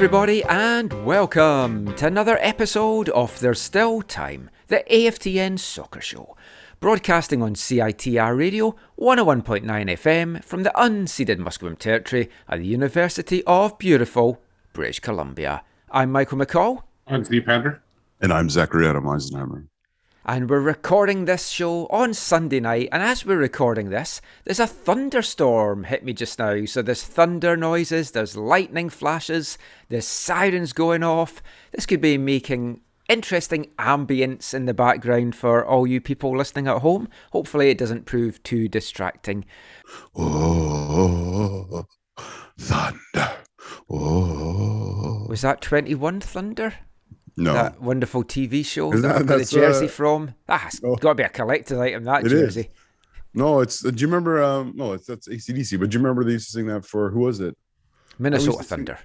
Everybody, and welcome to another episode of There's Still Time, the AFTN Soccer Show, broadcasting on CITR Radio 101.9 FM from the unceded Musqueam Territory at the University of beautiful British Columbia. I'm Michael McColl, I'm Steve Pander. And I'm Zachary Adam Eisenheimer. And we're recording this show on Sunday night. And as we're recording this, there's a thunderstorm hit me just now. So there's thunder noises, there's lightning flashes, there's sirens going off. This could be making interesting ambience in the background for all you people listening at home. Hopefully, it doesn't prove too distracting. Oh, thunder. Oh. Was that 21 Thunder? No, That wonderful TV show Is that, that- the that's, jersey uh, from? Ah, it's oh. got to be a collector's item, that It is. jersey. no, it's. Do you remember? Um, no, it's that's ACDC. But do you remember they used to sing that for who was it? Minnesota Thunder.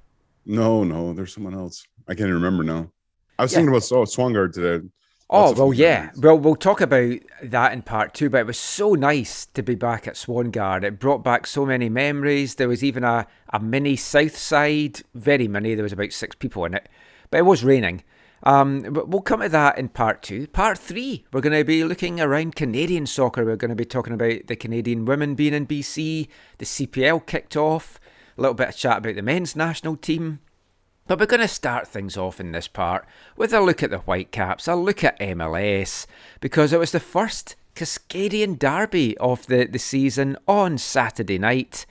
No, no, there's someone else. I can't even remember now. I was Yeah. thinking about Swangard today. Oh Lots well, yeah. Well, we'll talk about that in part two. But it was so nice to be back at Swangard. It brought back so many memories. There was even a a mini South Side, very many. There was about six people in it, but it was raining. Um, but we'll come to that in part two. Part three, we're going to be looking around Canadian soccer. We're going to be talking about the Canadian women being in BC. The CPL kicked off. A little bit of chat about the men's national team. But we're going to start things off in this part with a look at the Whitecaps, a look at MLS, because it was the first Cascadian derby of the, the season on Saturday night.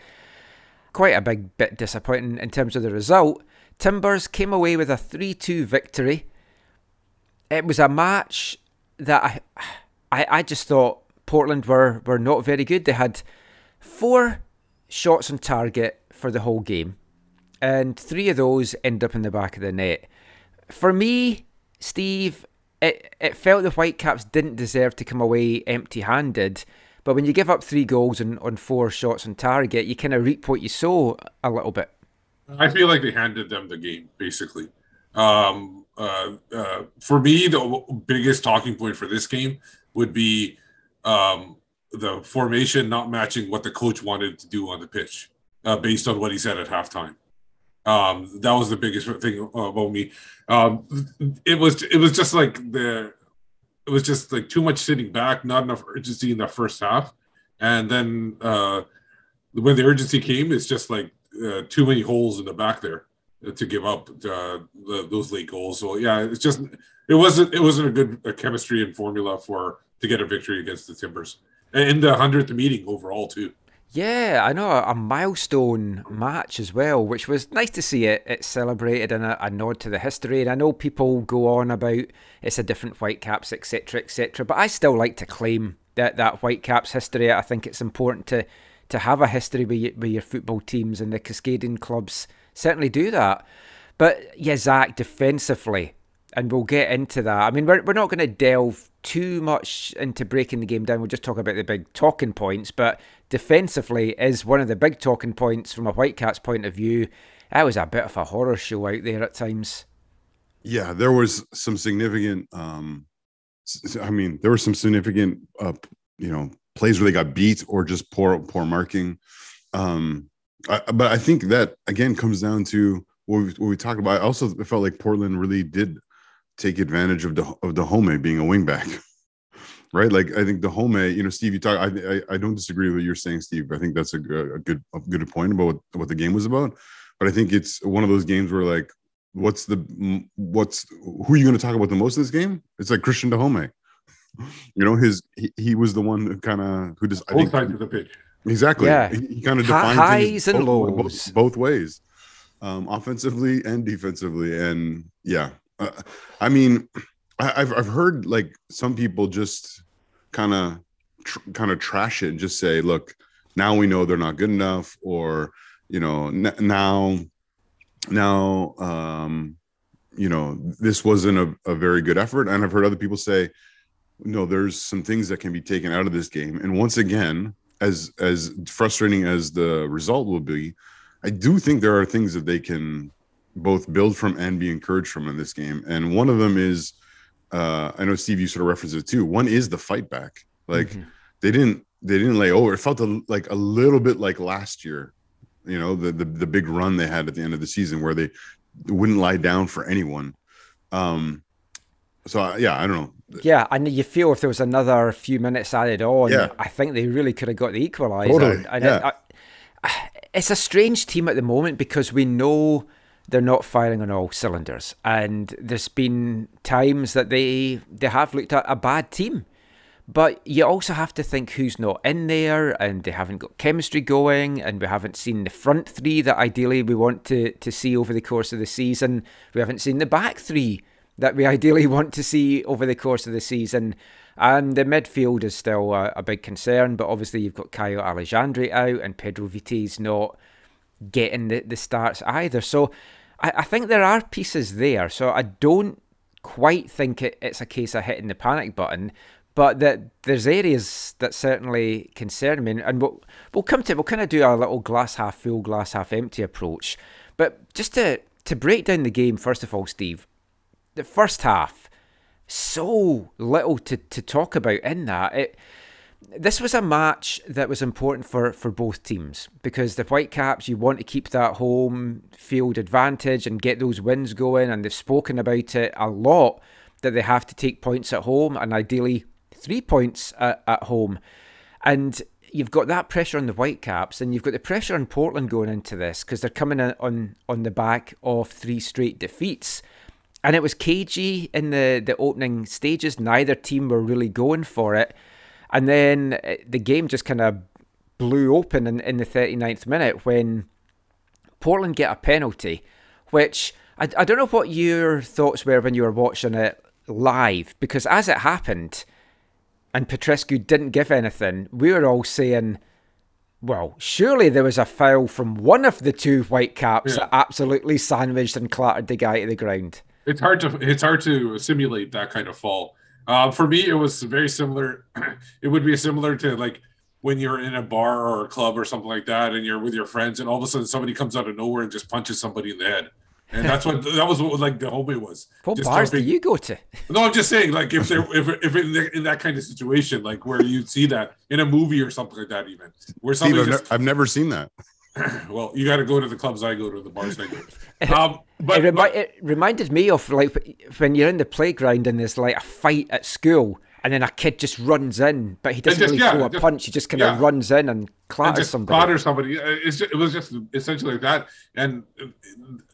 Quite a big bit disappointing in terms of the result. Timbers came away with a 3 2 victory. It was a match that I, I, I just thought Portland were, were not very good. They had four shots on target for the whole game and three of those end up in the back of the net. For me, Steve, it, it felt the Whitecaps didn't deserve to come away empty handed. But when you give up three goals on, on four shots on target, you kind of reap what you sow a little bit. I feel like they handed them the game, basically. Um, uh, uh, for me, the biggest talking point for this game would be um, the formation not matching what the coach wanted to do on the pitch, uh, based on what he said at halftime. Um, that was the biggest thing about me. Um, it was it was just like the it was just like too much sitting back, not enough urgency in the first half, and then uh, when the urgency came, it's just like uh, too many holes in the back there to give up uh, the, those late goals. So yeah, it's just it wasn't it wasn't a good uh, chemistry and formula for to get a victory against the Timbers in the hundredth meeting overall too. Yeah, I know a milestone match as well, which was nice to see it, celebrated and a, a nod to the history. And I know people go on about it's a different Whitecaps, etc., etc. But I still like to claim that that Whitecaps history. I think it's important to to have a history with, with your football teams, and the Cascadian clubs certainly do that. But yeah, Zach, defensively, and we'll get into that. I mean, we're, we're not going to delve too much into breaking the game down. We'll just talk about the big talking points. But defensively is one of the big talking points from a Whitecaps point of view. That was a bit of a horror show out there at times. Yeah, there was some significant. um I mean, there were some significant, uh, you know, plays where they got beat or just poor poor marking. Um, I, but I think that again comes down to what we, what we talked about. I also felt like Portland really did take advantage of the of the home being a wingback. right? Like I think the home, you know, Steve, you talk. I, I I don't disagree with what you're saying, Steve. I think that's a, good- a good a good point about what, what the game was about. But I think it's one of those games where like, what's the what's who are you going to talk about the most in this game? It's like Cristian Dájome. You know, his he, he was the one who kind of who just I Both think sides of the pitch. Exactly. Yeah. He, he kind of defined highs and both, lows. both, both ways, um, offensively and defensively. And yeah, uh, I mean, I, I've I've heard like some people just kind of tr- kind of trash it and just say, look, now we know they're not good enough, or you know, n- now now um, you know this wasn't a, a very good effort. And I've heard other people say, no, there's some things that can be taken out of this game. And once again, as as frustrating as the result will be, I do think there are things that they can both build from and be encouraged from in this game. And one of them is, uh, I know Steve, you sort of referenced it too. One is the fight back. Like Mhm. they didn't they didn't lay over. It felt a, like a little bit like last year. You know, the, the the big run they had at the end of the season where they wouldn't lie down for anyone. Um, so I- yeah, I don't know. Yeah, and you feel if there was another few minutes added on, Yeah. I think they really could have got the equaliser. Totally, And yeah. it, I, it's a strange team at the moment because we know they're not firing on all cylinders, and there's been times that they they have looked at a bad team. But you also have to think who's not in there, and they haven't got chemistry going, and we haven't seen the front three that ideally we want to, to see over the course of the season. We haven't seen the back three that we ideally want to see over the course of the season. And the midfield is still a, a big concern, but obviously you've got Caio Alexandre out, and Pedro Vite's not getting the, the starts either. So I, I think there are pieces there. So I don't quite think it, it's a case of hitting the panic button, but that there's areas that certainly concern me. And we'll, we'll come to we'll kind of do a little glass half full, glass half empty approach. But just to to break down the game first of all, Steve, the first half, so little to, to talk about in that. It this was a match that was important for, for both teams because the Whitecaps, you want to keep that home field advantage and get those wins going. And they've spoken about it a lot that they have to take points at home and ideally three points at, at home. And you've got that pressure on the Whitecaps and you've got the pressure on Portland going into this because they're coming in on, on the back of three straight defeats. And it was cagey in the, the opening stages. Neither team were really going for it. And then uh, the game just kind of blew open in, in the 39th minute when Portland get a penalty, which I, I don't know what your thoughts were when you were watching it live, because as it happened and Petrescu didn't give anything, we were all saying, well, surely there was a foul from one of the two Whitecaps Yeah. that absolutely sandwiched and clattered the guy to the ground. It's hard to it's hard to simulate that kind of fall. Um, for me, it was very similar. it would be similar to like when you're in a bar or a club or something like that, and you're with your friends, and all of a sudden somebody comes out of nowhere and just punches somebody in the head. And that's what that was what like the homie was. What Just bars do you go to? No, I'm just saying, like if there if if in, the, in that kind of situation, like where you'd see that in a movie or something like that, even where Steve, somebody I've, just ne- I've never seen that. well, you got to go to the clubs I go to, the bars I go to. Um, but, it, remi- but- it reminded me of like when you're in the playground and there's like a fight at school, and then a kid just runs in, but he doesn't just- really yeah, throw a just- punch. He just kind of yeah. runs in and clatters somebody. clatter somebody. Uh, It's just, it was just essentially like that. And uh,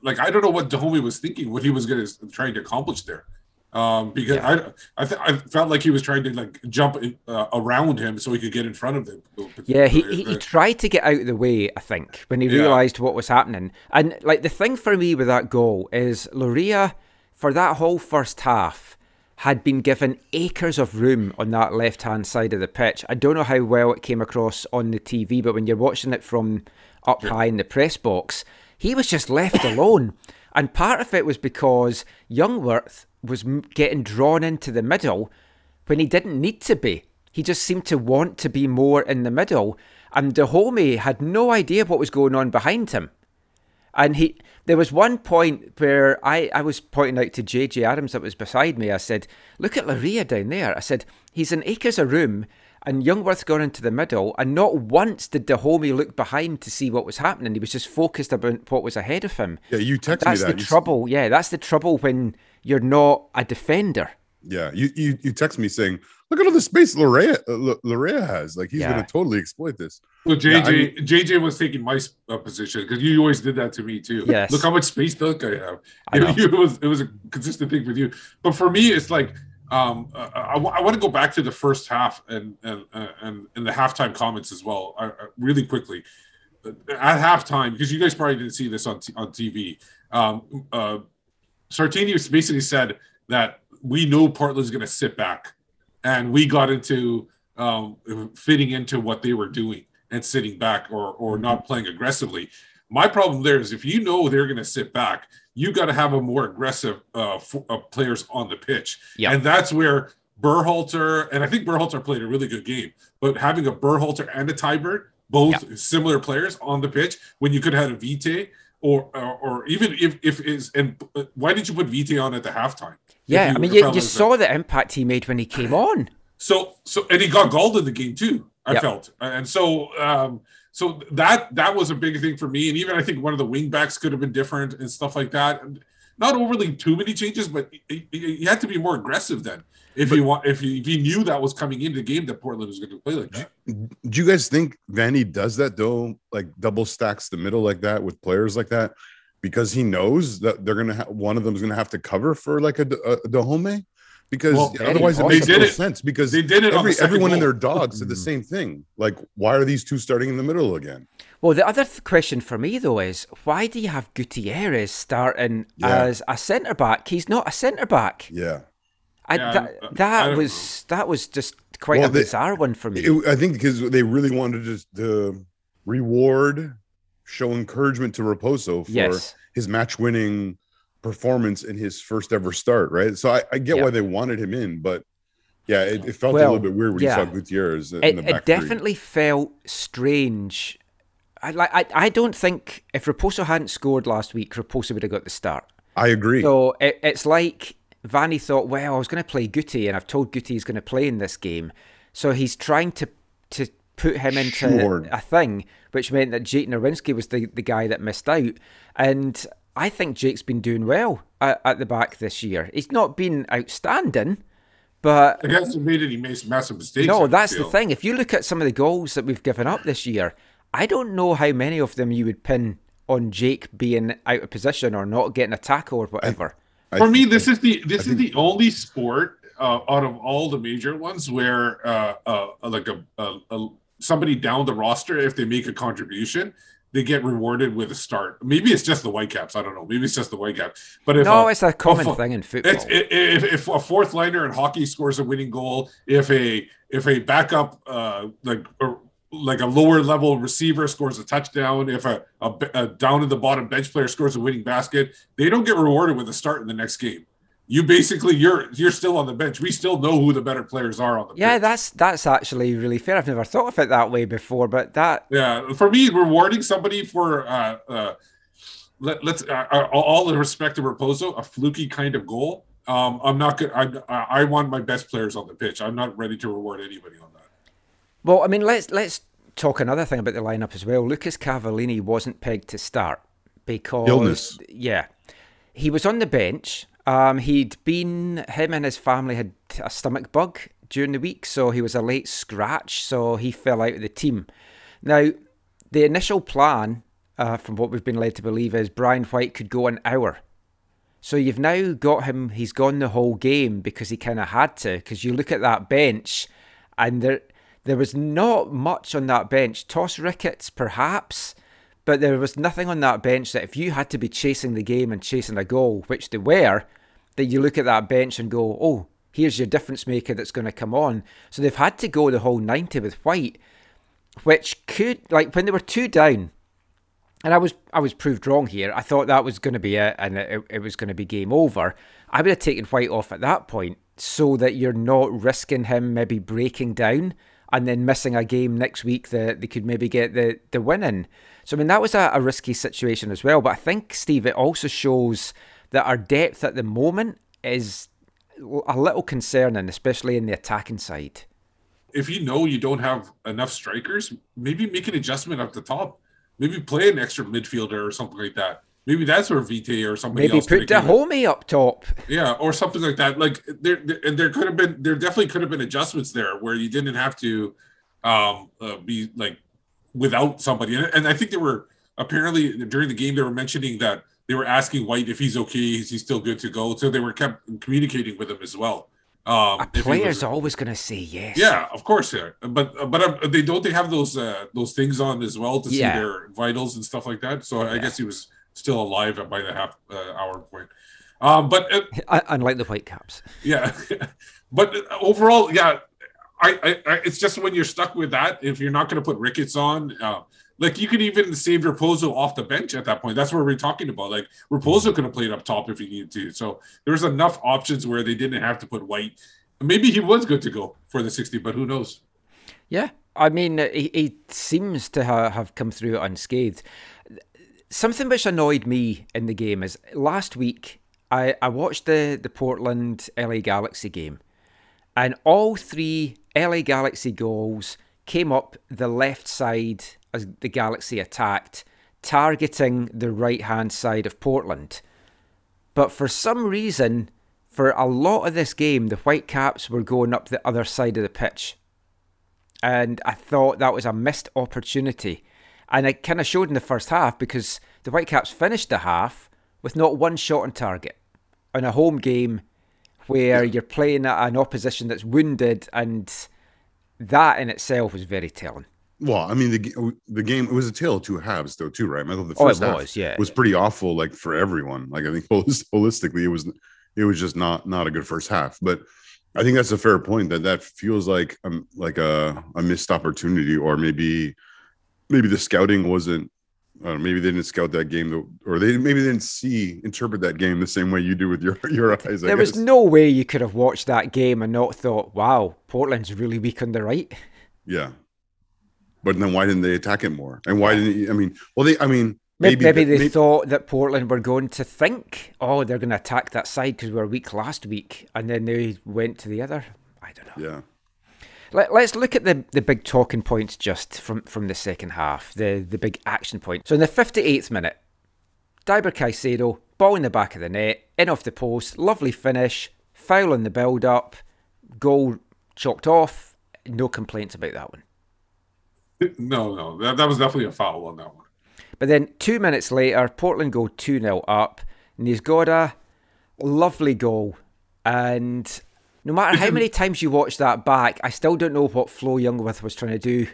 like I don't know what Dájome was thinking, what he was going to trying to accomplish there. Um, because Yeah. I I, th- I felt like he was trying to like jump uh, around him so he could get in front of him. Yeah, he, he, he tried to get out of the way, I think, when he Yeah. realised what was happening. And like the thing for me with that goal is Loria, for that whole first half, had been given acres of room on that left hand side of the pitch. I don't know how well it came across on the TV, but when you're watching it from up high in the press box, he was just left alone. And part of it was because Jungwirth was getting drawn into the middle when he didn't need to be. He just seemed to want to be more in the middle. And Dájome had no idea what was going on behind him. And he, there was one point where I, I was pointing out to JJ Adams that was beside me. I said, "Look at Laria down there." I said, "He's in acres of room, and Jungwirth's gone into the middle, and not once did Dájome look behind to see what was happening. He was just focused about what was ahead of him. Yeah, you texted That's me the that. You s- trouble. Yeah, that's the trouble when you're not a defender. Yeah, you you you text me saying, "Look at all the space Larea uh, Larea has. Like he's Yeah. going to totally exploit this." Well, Yeah, JJ I mean- JJ was taking my uh, position because you always did that to me too. Yes. Look how much space dunk I have. I know. it was it was a consistent thing with you. But for me, it's like um, uh, I, want to go back to the first half and and uh, and, and the halftime comments as well, uh, uh, really quickly. At halftime, because you guys probably didn't see this on t- on TV, um, uh, Sartini basically said that we know Portland's going to sit back, and we got into um, fitting into what they were doing and sitting back or or not playing aggressively. My problem there is if you know they're going to sit back, you got to have a more aggressive uh, f- uh, players on the pitch, Yeah. and that's where Berhalter and I think Berhalter played a really good game, but having a Berhalter and a Teibert, both similar players on the pitch, when you could have had a Vite or or, or even if if is and uh, why did you put Vite on at the halftime? Yeah, I mean, you, you saw the impact he made when he came on. so so and he got galled in the game too i Yep. felt and so um so that that was a big thing for me and even i think one of the wing backs could have been different and stuff like that not overly too many changes but you had to be more aggressive then if you want if you, if you knew that was coming into the game that portland was going to play like that Do you guys think Vanny does that though? Like double stacks the middle like that with players like that because he knows that they're gonna have one of them is gonna have to cover for like a, a, Dájome because Well, very otherwise it makes no it. sense because they did it every the second everyone in goal. their dogs said the mm. same thing. Like, why are these two starting in the middle again? Well, the other th- question for me though is why do you have Gutierrez starting Yeah. as a centre back? He's not a centre back. Yeah. I, Yeah, uh, that I- I that don't was that was just quite Well, a they- bizarre one for me. It- I think because they really wanted to, to reward, show encouragement to Raposo for yes, his match-winning performance in his first ever start, right? So I, I get Yeah. why they wanted him in, but yeah, it, it felt a little bit weird when yeah. you saw Gutierrez in it, the it back three. definitely felt strange. I like. I, I don't think if Raposo hadn't scored last week, Raposo would have got the start. I agree. So it, it's like Vanny thought, well, I was going to play Guti, and I've told Guti he's going to play in this game. So he's trying to to put him into Sure. a thing, which meant that Jake Nerwinski was the, the guy that missed out. And I think Jake's been doing well at, at the back this year. He's not been outstanding, but it hasn't made any massive mistakes no, don't that's the feel. thing. If you look at some of the goals that we've given up this year, I don't know how many of them you would pin on Jake being out of position or not getting a tackle or whatever. I for me think- this is the this I is the only sport uh, out of all the major ones where uh, uh, like a, a, a somebody down the roster if they make a contribution they get rewarded with a start. Maybe it's just the whitecaps. I don't know. Maybe it's just the whitecaps. But if no, a, it's a common fu- thing in football. it's, i- if, if a fourth liner in hockey scores a winning goal if a if a backup uh like or, like a lower level receiver scores a touchdown if a, a, a down in the bottom bench player scores a winning basket they don't get rewarded with a start in the next game you basically you're you're still on the bench we still know who the better players are on the yeah, pitch. that's that's actually really fair. I've never thought of it that way before, but that Yeah, for me, rewarding somebody for uh, uh, let, let's uh, uh, all the respect to Raposo, a fluky kind of goal. Um, I'm not good. I, I want my best players on the pitch. I'm not ready to reward anybody on. Well, I mean, let's let's talk another thing about the lineup as well. Lucas Cavallini wasn't pegged to start because Illness. Yeah, he was on the bench. Um, he'd been him and his family had a stomach bug during the week, so he was a late scratch. So he fell out of the team. Now, the initial plan, uh, from what we've been led to believe, is Brian White could go an hour. So you've now got him. He's gone the whole game because he kind of had to. Because you look at that bench, and there there was not much on that bench. Toss Ricketts, perhaps, but there was nothing on that bench that if you had to be chasing the game and chasing a goal, which they were, that you look at that bench and go, oh, here's your difference maker that's going to come on. So they've had to go the whole 90 with White, which could, like, when they were two down, and I was I was proved wrong here. I thought that was going to be it, and it, it was going to be game over. I would have taken White off at that point, so that you're not risking him maybe breaking down and then missing a game next week that they could maybe get the the win in. So I mean that was a, a risky situation as well. But I think Steve, it also shows that our depth at the moment is a little concerning, especially in the attacking side. If you know you don't have enough strikers, maybe make an adjustment at the top. Maybe play an extra midfielder or something like that. Maybe that's where Vite or somebody Maybe else put came up top. Yeah, or something like that. Like there, there- and there could have been, there definitely could have been adjustments there where you didn't have to um uh, be like without somebody. And, and I think they were apparently during the game they were mentioning that they were asking White if he's okay, is he still good to go? So they were kept communicating with him as well. Um, A player's was- always going to say yes. yeah, of course, yeah. But but uh, they don't they have those uh, those things on as well to Yeah. see their vitals and stuff like that. So I guess he was still alive at by the half uh, hour point. Um, but uh, Un- Unlike the Whitecaps. yeah, but overall, yeah, I, I, I it's just when you're stuck with that, if you're not going to put Ricketts on, uh, like you could even save Raposo off the bench at that point. That's what we're talking about. Like Raposo could have played up top if he needed to. So there's enough options where they didn't have to put White. Maybe he was good to go for the 60, but who knows? Yeah, I mean, uh, he, he seems to ha- have come through unscathed. Something which annoyed me in the game is last week I, I watched the, the Portland LA Galaxy game, and all three LA Galaxy goals came up the left side as the Galaxy attacked, targeting the right hand side of Portland. But for some reason, for a lot of this game, the Whitecaps were going up the other side of the pitch and I thought that was a missed opportunity. And it kind of showed in the first half because the Whitecaps finished the half with not one shot on target on a home game where you're playing an opposition that's wounded, and that in itself was very telling. Well, I mean, the the game it was a tale of two halves, though, too, right? I thought the Oh, first half was, yeah. was pretty awful, like for everyone. Like I think holis- holistically, it was it was just not not a good first half. But I think that's a fair point that that feels like um like a a missed opportunity, or maybe maybe the scouting wasn't. Uh, maybe they didn't scout that game, or they maybe they didn't see interpret that game the same way you do with your your eyes. I there was no way you could have watched that game and not thought, wow, Portland's really weak on the right. yeah. But then why didn't they attack it more? And why didn't I mean? Well, they I mean Maybe, maybe they may- thought that Portland were going to think, oh, they're going to attack that side because we were weak last week, and then they went to the other. I don't know. yeah. Let, let's look at the, the big talking points just from, from the second half, the, the big action point. So in the 58th minute, Deiber Caicedo, ball in the back of the net, in off the post, lovely finish, foul in the build up, goal chalked off. No complaints about that one. No, no, that, that was definitely a foul on that one. But then two minutes later, Portland go 2 0 up, and he's got a lovely goal. And no matter how many times you watch that back, I still don't know what Flo Jungwirth was trying to do.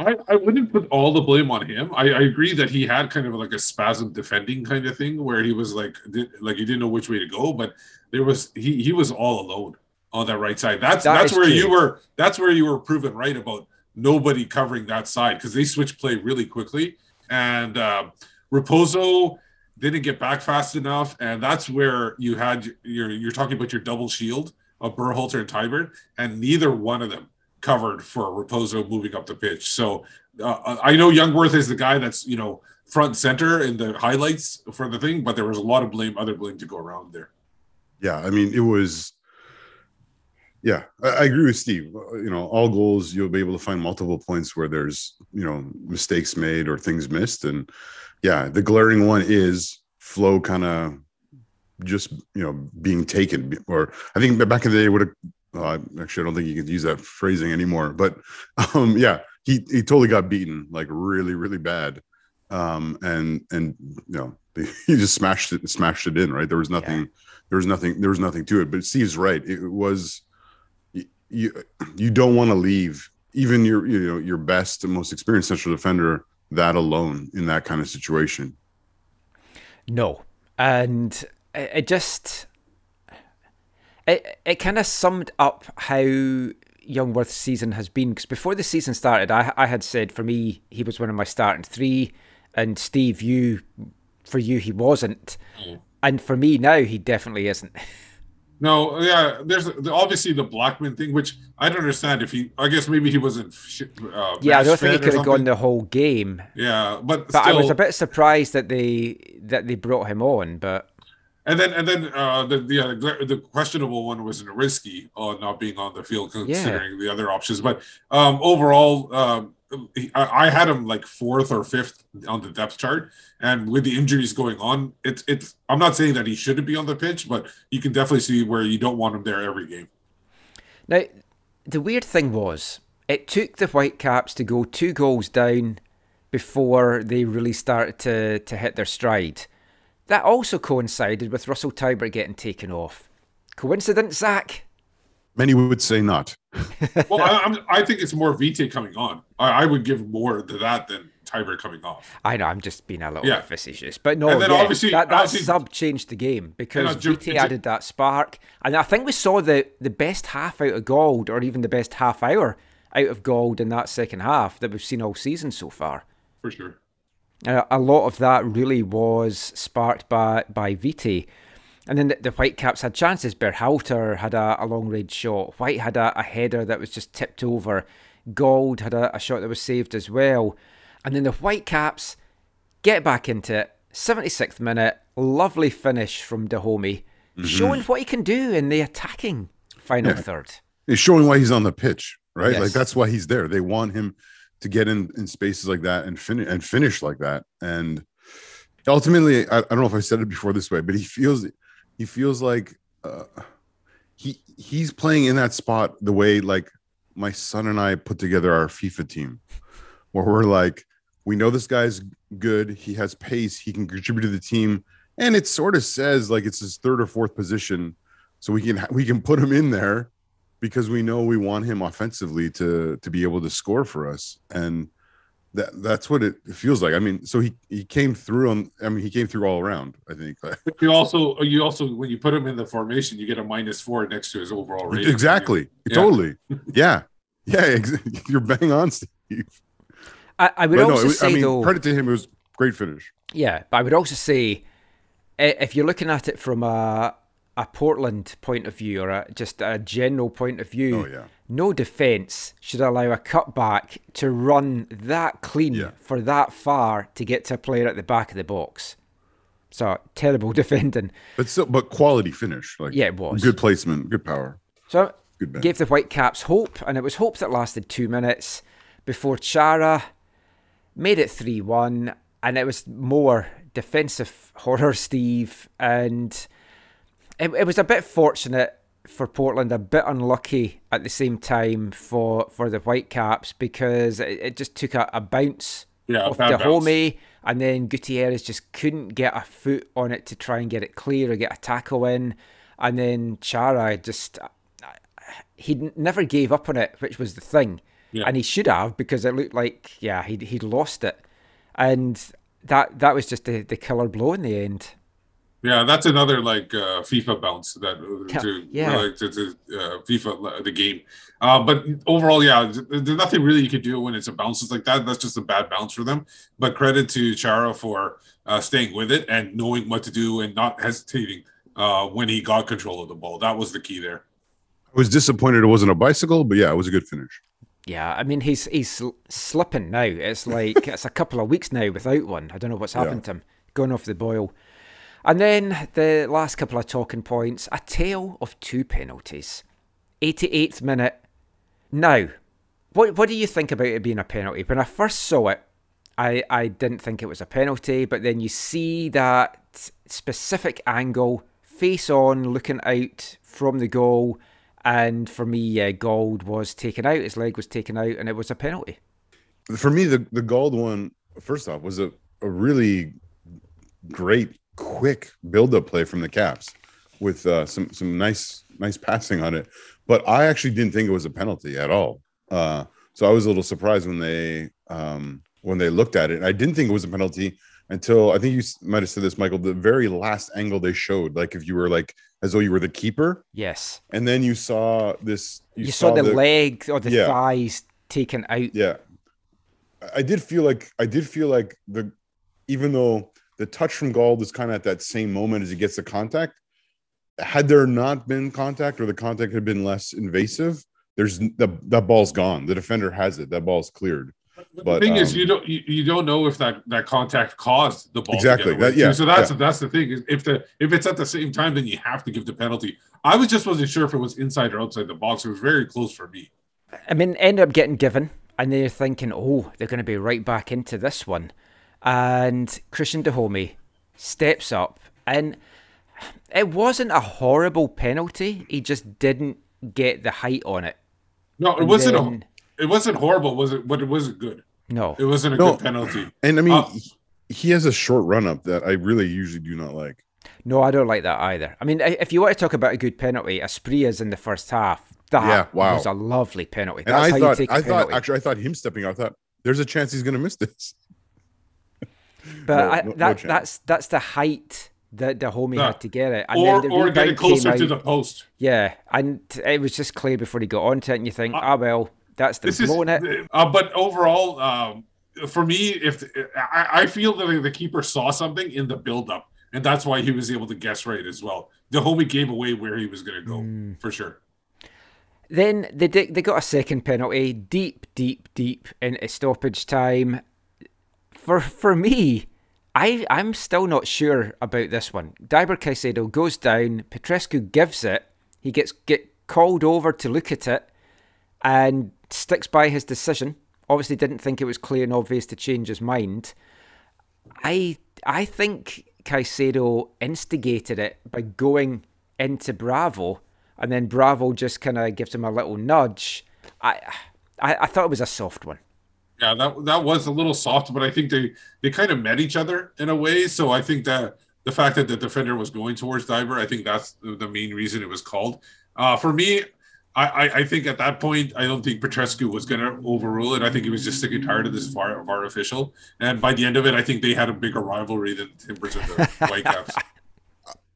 I, I wouldn't put all the blame on him. I, I agree that he had kind of like a spasm defending kind of thing where he was like did, like he didn't know which way to go, but there was he he was all alone on that right side. That's That that's where true. you were that's where you were proven right about nobody covering that side because they switched play really quickly and uh, Raposo didn't get back fast enough, and that's where you had your you're talking about your double shield of Berhalter and Teibert, and neither one of them covered for Raposo moving up the pitch. So uh, I know Jungwirth is the guy that's you know front center in the highlights for the thing, but there was a lot of blame, other blame to go around there. yeah i mean it was yeah I, I agree with steve you know all goals you'll be able to find multiple points where there's you know mistakes made or things missed and yeah the glaring one is flow kind of just you know being taken or i think back in the day would have uh, actually i don't think you could use that phrasing anymore but um yeah he he totally got beaten like really really bad. Um and and you know he just smashed it smashed it in right? There was nothing there was nothing there was nothing to it. But steve's right. It was you you don't want to leave even your you know your best and most experienced central defender that alone in that kind of situation No. And it, it just it it kind of summed up how Jungwirth's season has been because before the season started, I I had said for me he was one of my starting three, and Steve, you for you he wasn't, and for me now he definitely isn't. No, yeah, there's obviously the Blackman thing, which I don't understand. If he, I guess maybe he wasn't. Uh, yeah, I don't think he could have gone the whole game, Yeah, but but I was a bit surprised that they that they brought him on. But And then and then uh, the the, uh, the questionable one was risky on not being on the field considering the other options. But um, overall, um, I, had him like fourth or fifth on the depth chart, and with the injuries going on, it's it's. I'm not saying that he shouldn't be on the pitch, but you can definitely see where you don't want him there every game. Now, the weird thing was, it took the Whitecaps to go two goals down before they really started to, to hit their stride. That also coincided with Russell Teibert getting taken off. Coincidence, Zach? Many would say not. well, I, I'm, I think it's more Vite coming on. I, I would give more to that than Teibert coming off. I know, I'm just being a little Yeah. facetious. But no, And then yeah, obviously- that, that obviously- sub changed the game because Yeah, uh, Ju- Vite Ju- added that spark. And I think we saw the, the best half out of Gauld, or even the best half hour out of Gauld in that second half that we've seen all season so far. For sure. And a, a lot of that really was sparked by by Vite. And then the, the Whitecaps had chances. Berhalter had a, a long range shot. White had a, a header that was just tipped over. Gauld had a, a shot that was saved as well. And then the Whitecaps get back into it. 76th minute, lovely finish from Dájome, mm-hmm. showing what he can do in the attacking final Yeah. third. It's showing why he's on the pitch, right? Yes. Like that's why he's there. They want him to get in in spaces like that and finish and finish like that. And ultimately, I, I don't know if I said it before this way, but he feels he feels like uh, he he's playing in that spot the way like my son and I put together our FIFA team, where we're like, we know this guy's good. He has pace. He can contribute to the team, and it sort of says like it's his third or fourth position, so we can we can put him in there because we know we want him offensively to to be able to score for us and that that's what it feels like i mean so he he came through on i mean he came through all around i think You also you also when you put him in the formation, you get a minus four next to his overall rating. exactly Yeah. totally yeah yeah ex- you're bang on steve I, I would but also it was- say, i mean though. credit to him it was great finish Yeah, but I would also say if you're looking at it from a a Portland point of view or a, just a general point of view, Oh, yeah. no defense should allow a cutback to run that clean Yeah. for that far to get to a player at the back of the box. So terrible defending. but still but quality finish like Yeah, it was. good placement good power So Good gave the Whitecaps hope, and it was hope that lasted two minutes before Chara made it 3 1, and it was more defensive horror, Steve. And it, it was a bit fortunate for Portland, a bit unlucky at the same time for, for the Whitecaps because it, it just took a, a bounce Yeah, off bounce. Dájome, and then Gutierrez just couldn't get a foot on it to try and get it clear or get a tackle in. And then Chara just uh, he never gave up on it, which was the thing, Yeah. and he should have because it looked like yeah he'd he'd lost it, and that that was just the, the killer blow in the end. Yeah, that's another like uh, FIFA bounce that Yeah, to yeah. like to, to uh, FIFA the game. Uh, but overall, yeah, there's nothing really you could do when it's a bounces like that. That's just a bad bounce for them. But credit to Chara for uh, staying with it and knowing what to do and not hesitating uh, when he got control of the ball. That was the key there. i was disappointed it wasn't a bicycle but yeah it was a good finish Yeah, I mean he's he's slipping now. It's like it's a couple of weeks now without one. I don't know what's happened to him. Going off the boil. And then the last couple of talking points, a tale of two penalties. 88th minute. Now, what what do you think about it being a penalty? When I first saw it, I, I didn't think it was a penalty, but then you see that specific angle, face on, looking out from the goal, and for me, yeah, Gauld was taken out, his leg was taken out, and it was a penalty. for me the the gold one first off was a, a really great quick build-up play from the caps with uh, some some nice nice passing on it but i actually didn't think it was a penalty at all uh, so i was a little surprised when they um, when they looked at it i didn't think it was a penalty until i think you might have said this michael the very last angle they showed like if you were like as though you were the keeper Yes. and then you saw this You, saw, the, leg or the Yeah. thighs taken out. yeah i did feel like i did feel like the even though the touch from Gauld is kind of at that same moment as he gets the contact had there not been contact or the contact had been less invasive there's the that ball's gone the defender has it that ball's cleared But the thing is, um, you don't you, you don't know if that that contact caused the ball to Exactly. That- yeah. So that's yeah. that's the thing. If the if it's at the same time, then you have to give the penalty. I was just wasn't sure if it was inside or outside the box. It was very close for me. I mean, end up getting given, and they're thinking, oh, they're going to be right back into this one. And Cristian Dájome steps up, and it wasn't a horrible penalty. He just didn't get the height on it. No, it And wasn't. then- a, it wasn't horrible. Was it? But it wasn't good. No. It wasn't a No. good penalty. and I mean, Uh, he- he has a short run up that I really usually do not like. No, I don't like that either. I mean, if you want to talk about a good penalty, Asprilla's in the first half. That Yeah, wow. was a lovely penalty. And That's I how thought, you take a I thought, actually, I thought him stepping out. I thought there's a chance he's going to miss this. But no- I, no- no that, chance. that's that's the height that Dájome Yeah. had to get it. And Or then the or get it closer to out. the post. Yeah, and it was just clear before he got onto it, and you think, Uh, ah, well, that's the This is. blowing it. Uh, but overall, um, for me, if I, I feel that the keeper saw something in the build-up, and that's why he was able to guess right as well. The homie gave away where he was going to go Mm. for sure. Then they they got a second penalty, deep, deep, deep into stoppage time. For for me, I I'm still not sure about this one. Deiber Caicedo goes down. Petrescu gives it. He gets get called over to look at it, and sticks by his decision. Obviously, didn't think it was clear and obvious to change his mind. I I think Caicedo instigated it by going into Bravo, and then Bravo just kind of gives him a little nudge. I, I I thought it was a soft one. Yeah, that that was a little soft, but I think they they kind of met each other in a way. So I think that the fact that the defender was going towards Deiber, I think that's the, main reason it was called. Uh, for me, I, I I think at that point, I don't think Petrescu was going to overrule it. I think he was just sick and tired of this VAR, VAR official. And by the end of it, I think they had a bigger rivalry than the Timbers and the Whitecaps.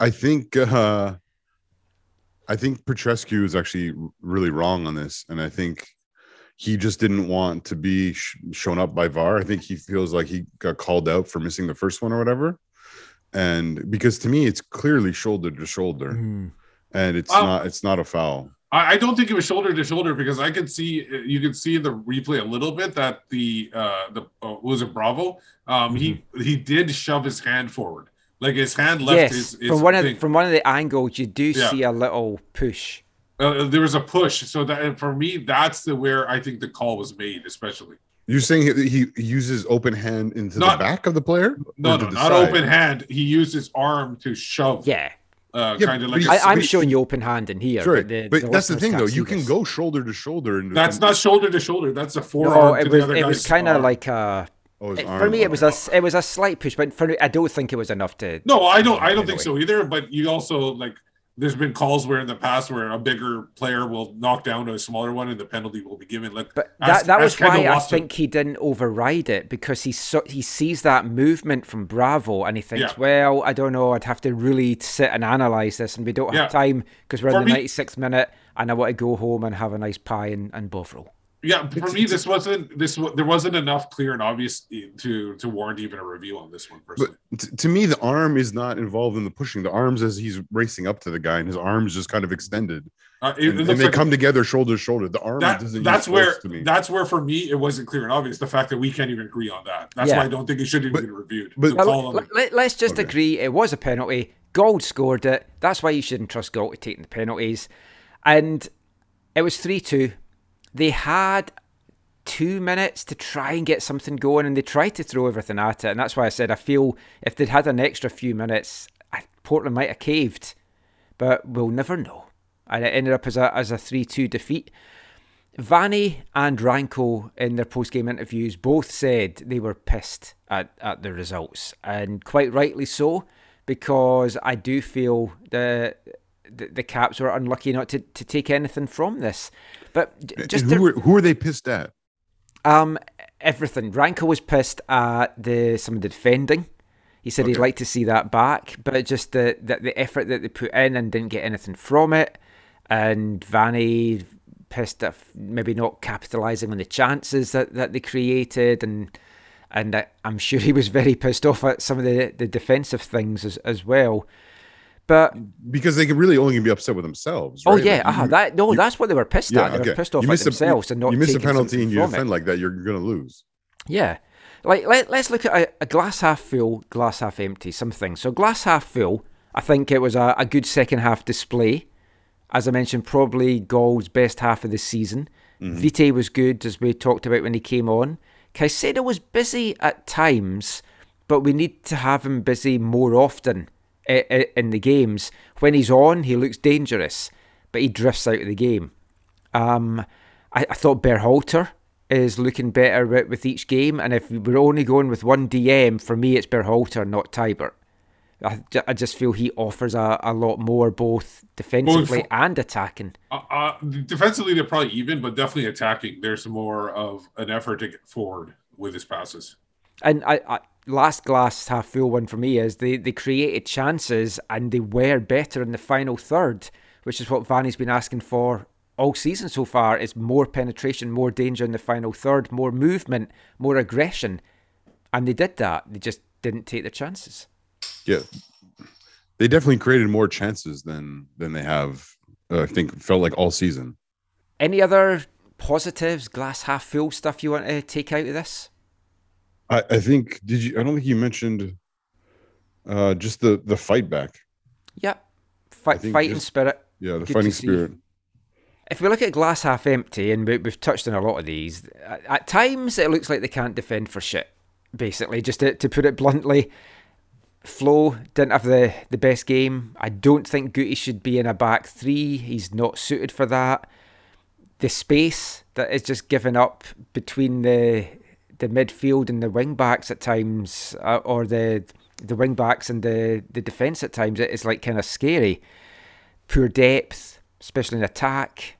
I think uh I think Petrescu is actually really wrong on this, and I think he just didn't want to be sh- shown up by VAR. I think he feels like he got called out for missing the first one or whatever, and because to me it's clearly shoulder to shoulder, and it's Um, not it's not a foul. I, I don't think it was shoulder to shoulder because I could see you could see in the replay a little bit that the uh the uh, was it Bravo um he he did shove his hand forward like his hand left yes, his, his from one thing. of from one of the angles, you do Yeah. see a little push. Uh, there was a push so that for me that's the where I think the call was made especially You're saying he, he uses open hand into Not- the back of the player? no no not side? open hand he used his arm to shove Yeah, uh, Yeah, kind of but like he- a- I, I'm showing you open hand in here. Sure, but, the, but that's the thing though. You can this. go shoulder to shoulder. And, that's and- not shoulder to shoulder that's a forearm No, to it the was other it was kind of like a. Oh, it- for me, it was okay. a s- it was a slight push, but for I don't think it was enough to. No, I don't. I don't think Anyway. so either. But you also like. There's been calls where in the past where a bigger player will knock down a smaller one and the penalty will be given. Like, But that, that was Kendall why I think he didn't override it because he so, he sees that movement from Bravo and he thinks, Yeah. well, I don't know, I'd have to really sit and analyze this, and we don't Yeah. have time because we're For in the me- 96th minute, and I want to go home and have a nice pie and, and bovril. Yeah, for me, this wasn't this. wa- There wasn't enough clear and obvious to to warrant even a review on this one. Personally, But t- to me, the arm is not involved in the pushing. The arms as he's racing up to the guy, and his arms just kind of extended, uh, it, and, it and they like come together shoulder to shoulder. The arm that, doesn't. that's use where force to me. that's where for me it wasn't clear and obvious. The fact that we can't even agree on that. That's Yeah. why I don't think it should even But- be reviewed. but- The Well, let, let's just Okay. agree it was a penalty. Gauld scored it. That's why you shouldn't trust Gauld to taking the penalties. And it was 3 2. They had two minutes to try and get something going, and they tried to throw everything at it. And that's why I said I feel if they'd had an extra few minutes, Portland might have caved. But we'll never know. And it ended up as a, as a 3 2 defeat. Vanny and Ranko in their post game interviews both said they were pissed at, at the results, and quite rightly so, because I do feel the the, the Caps were unlucky not to, to take anything from this. But just who, were, who are they pissed at? um everything. Ranko was pissed at the some of the defending. He said he'd like to see that back, but just the, the the effort that they put in and didn't get anything from it. And Vanny pissed at maybe not capitalising on the chances that, that they created, and and I, I'm sure he was very pissed off at some of the, the defensive things as, as well. But Because they can really only be upset with themselves. oh yeah, Like, uh-huh, you- that no, you- that's what they were pissed yeah, at. They okay. were pissed off You at miss a- themselves and not you miss a penalty and you from it. defend like that, you're going to lose. Yeah. Like let, let's look at a, a glass half full, glass half empty, something. So glass half full, I think it was a, a good second half display. As I mentioned, probably Gauld's best half of the season. Vite was good, as we talked about when he came on. Caicedo was busy at times, but we need to have him busy more often in the games. When he's on, he looks dangerous, but he drifts out of the game. Um, I, I thought Berhalter is looking better with, with each game, and if we're only going with one DM, for me it's Berhalter, not Teibert. I, I just feel he offers a, a lot more, both defensively for- and attacking. Uh, uh, defensively, they're probably even, but definitely attacking. There's more of an effort to get forward with his passes. And I, I last glass half full one for me is they, they created chances and they were better in the final third, which is what Vanni's been asking for all season so far. Is more penetration, more danger in the final third, more movement, more aggression, and they did that. They just didn't take the chances. Yeah, they definitely created more chances than than they have. Uh, I think felt like all season. Any other positives, glass half full stuff you want to take out of this? I, I think did you? I don't think you mentioned uh, just the the fight back. Yep, Fight, fighting just- spirit. Yeah, the Good fighting spirit. If we look at glass half empty, and we, we've touched on a lot of these, at, at times it looks like they can't defend for shit. Basically, just to, to put it bluntly, Flo didn't have the, the best game. I don't think Guti should be in a back three. He's not suited for that. The space that is just given up between the the midfield and the wing backs at times, uh, or the the wing backs and the the defense at times, it is like kind of scary. Poor depth, especially in attack.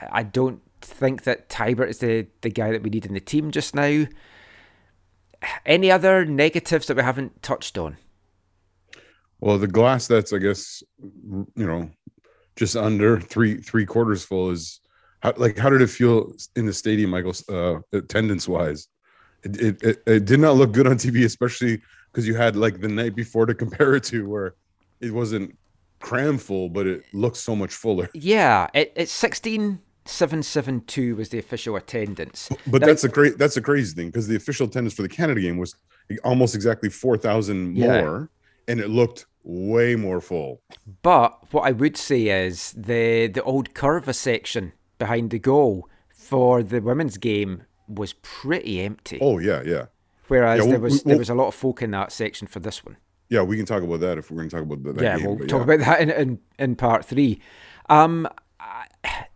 I- I don't think that Teibert is the, the guy that we need in the team just now. Any other negatives that we haven't touched on? Well, the glass that's I guess you know just under three three quarters full is how, like how did it feel in the stadium, Michael? Uh, attendance wise, it, it it it did not look good on TV, especially because you had like the night before to compare it to, where it wasn't cram full, but it looked so much fuller. Yeah, it, it's 16772 was the official attendance. But Now- that's a great that's a crazy thing because the official attendance for the Canada game was almost exactly four thousand Yeah. more, and it looked way more full. But what I would say is the the old curva section behind the goal for the women's game was pretty empty. Oh yeah, yeah. whereas yeah, there was there was a lot of folk in that section for this one. Yeah, we can talk about that if we're going to talk about that. that yeah, game, we'll talk yeah. about that in, in, in part three. Um, I-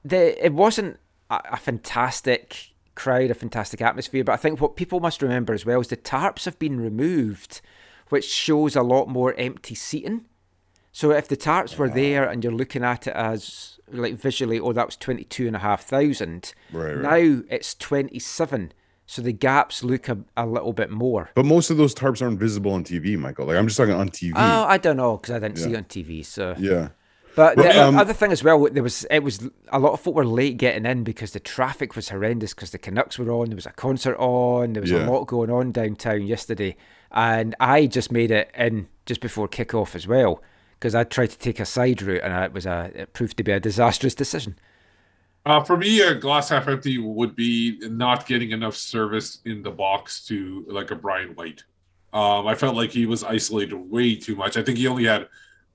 the it wasn't a, a fantastic crowd, a fantastic atmosphere, but I think what people must remember as well is the tarps have been removed, which shows a lot more empty seating. So if the tarps were there and you're looking at it as like visually, oh, that was twenty two and a half thousand. Right, right. Now it's twenty seven. So the gaps look a, a little bit more. But most of those tarps aren't visible on TV, Michael. Like I'm just talking on TV. Oh, I don't know because I didn't see it on TV. So yeah. But Well, the um, other thing as well, there was it was a lot of folk were late getting in because the traffic was horrendous because the Canucks were on, there was a concert on, there was Yeah. a lot going on downtown yesterday, and I just made it in just before kickoff as well because I tried to take a side route and it was a it proved to be a disastrous decision. Uh, for me, a glass half empty would be not getting enough service in the box to like a Brian White. Um, I felt like he was isolated way too much. I think he only had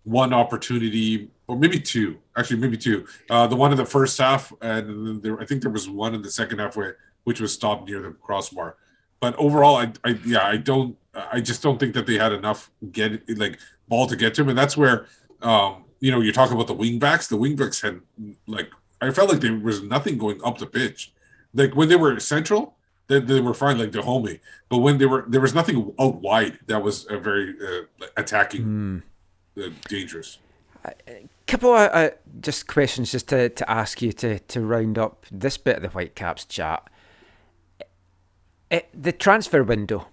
one opportunity, or maybe two. Actually, maybe two. Uh, the one in the first half, and there, I think there was one in the second half where which was stopped near the crossbar. But overall, I, I yeah, I don't, I just don't think that they had enough get like ball to get to him, and that's where, um, you know, you talk about the wing backs. The wing backs had like I felt like there was nothing going up the pitch. Like when they were central, they, they were fine, like the homie. But when they were, there was nothing out wide that was a very uh, attacking, uh, dangerous. couple of uh, just questions just to, to ask you to, to round up this bit of the Whitecaps chat. It, the transfer window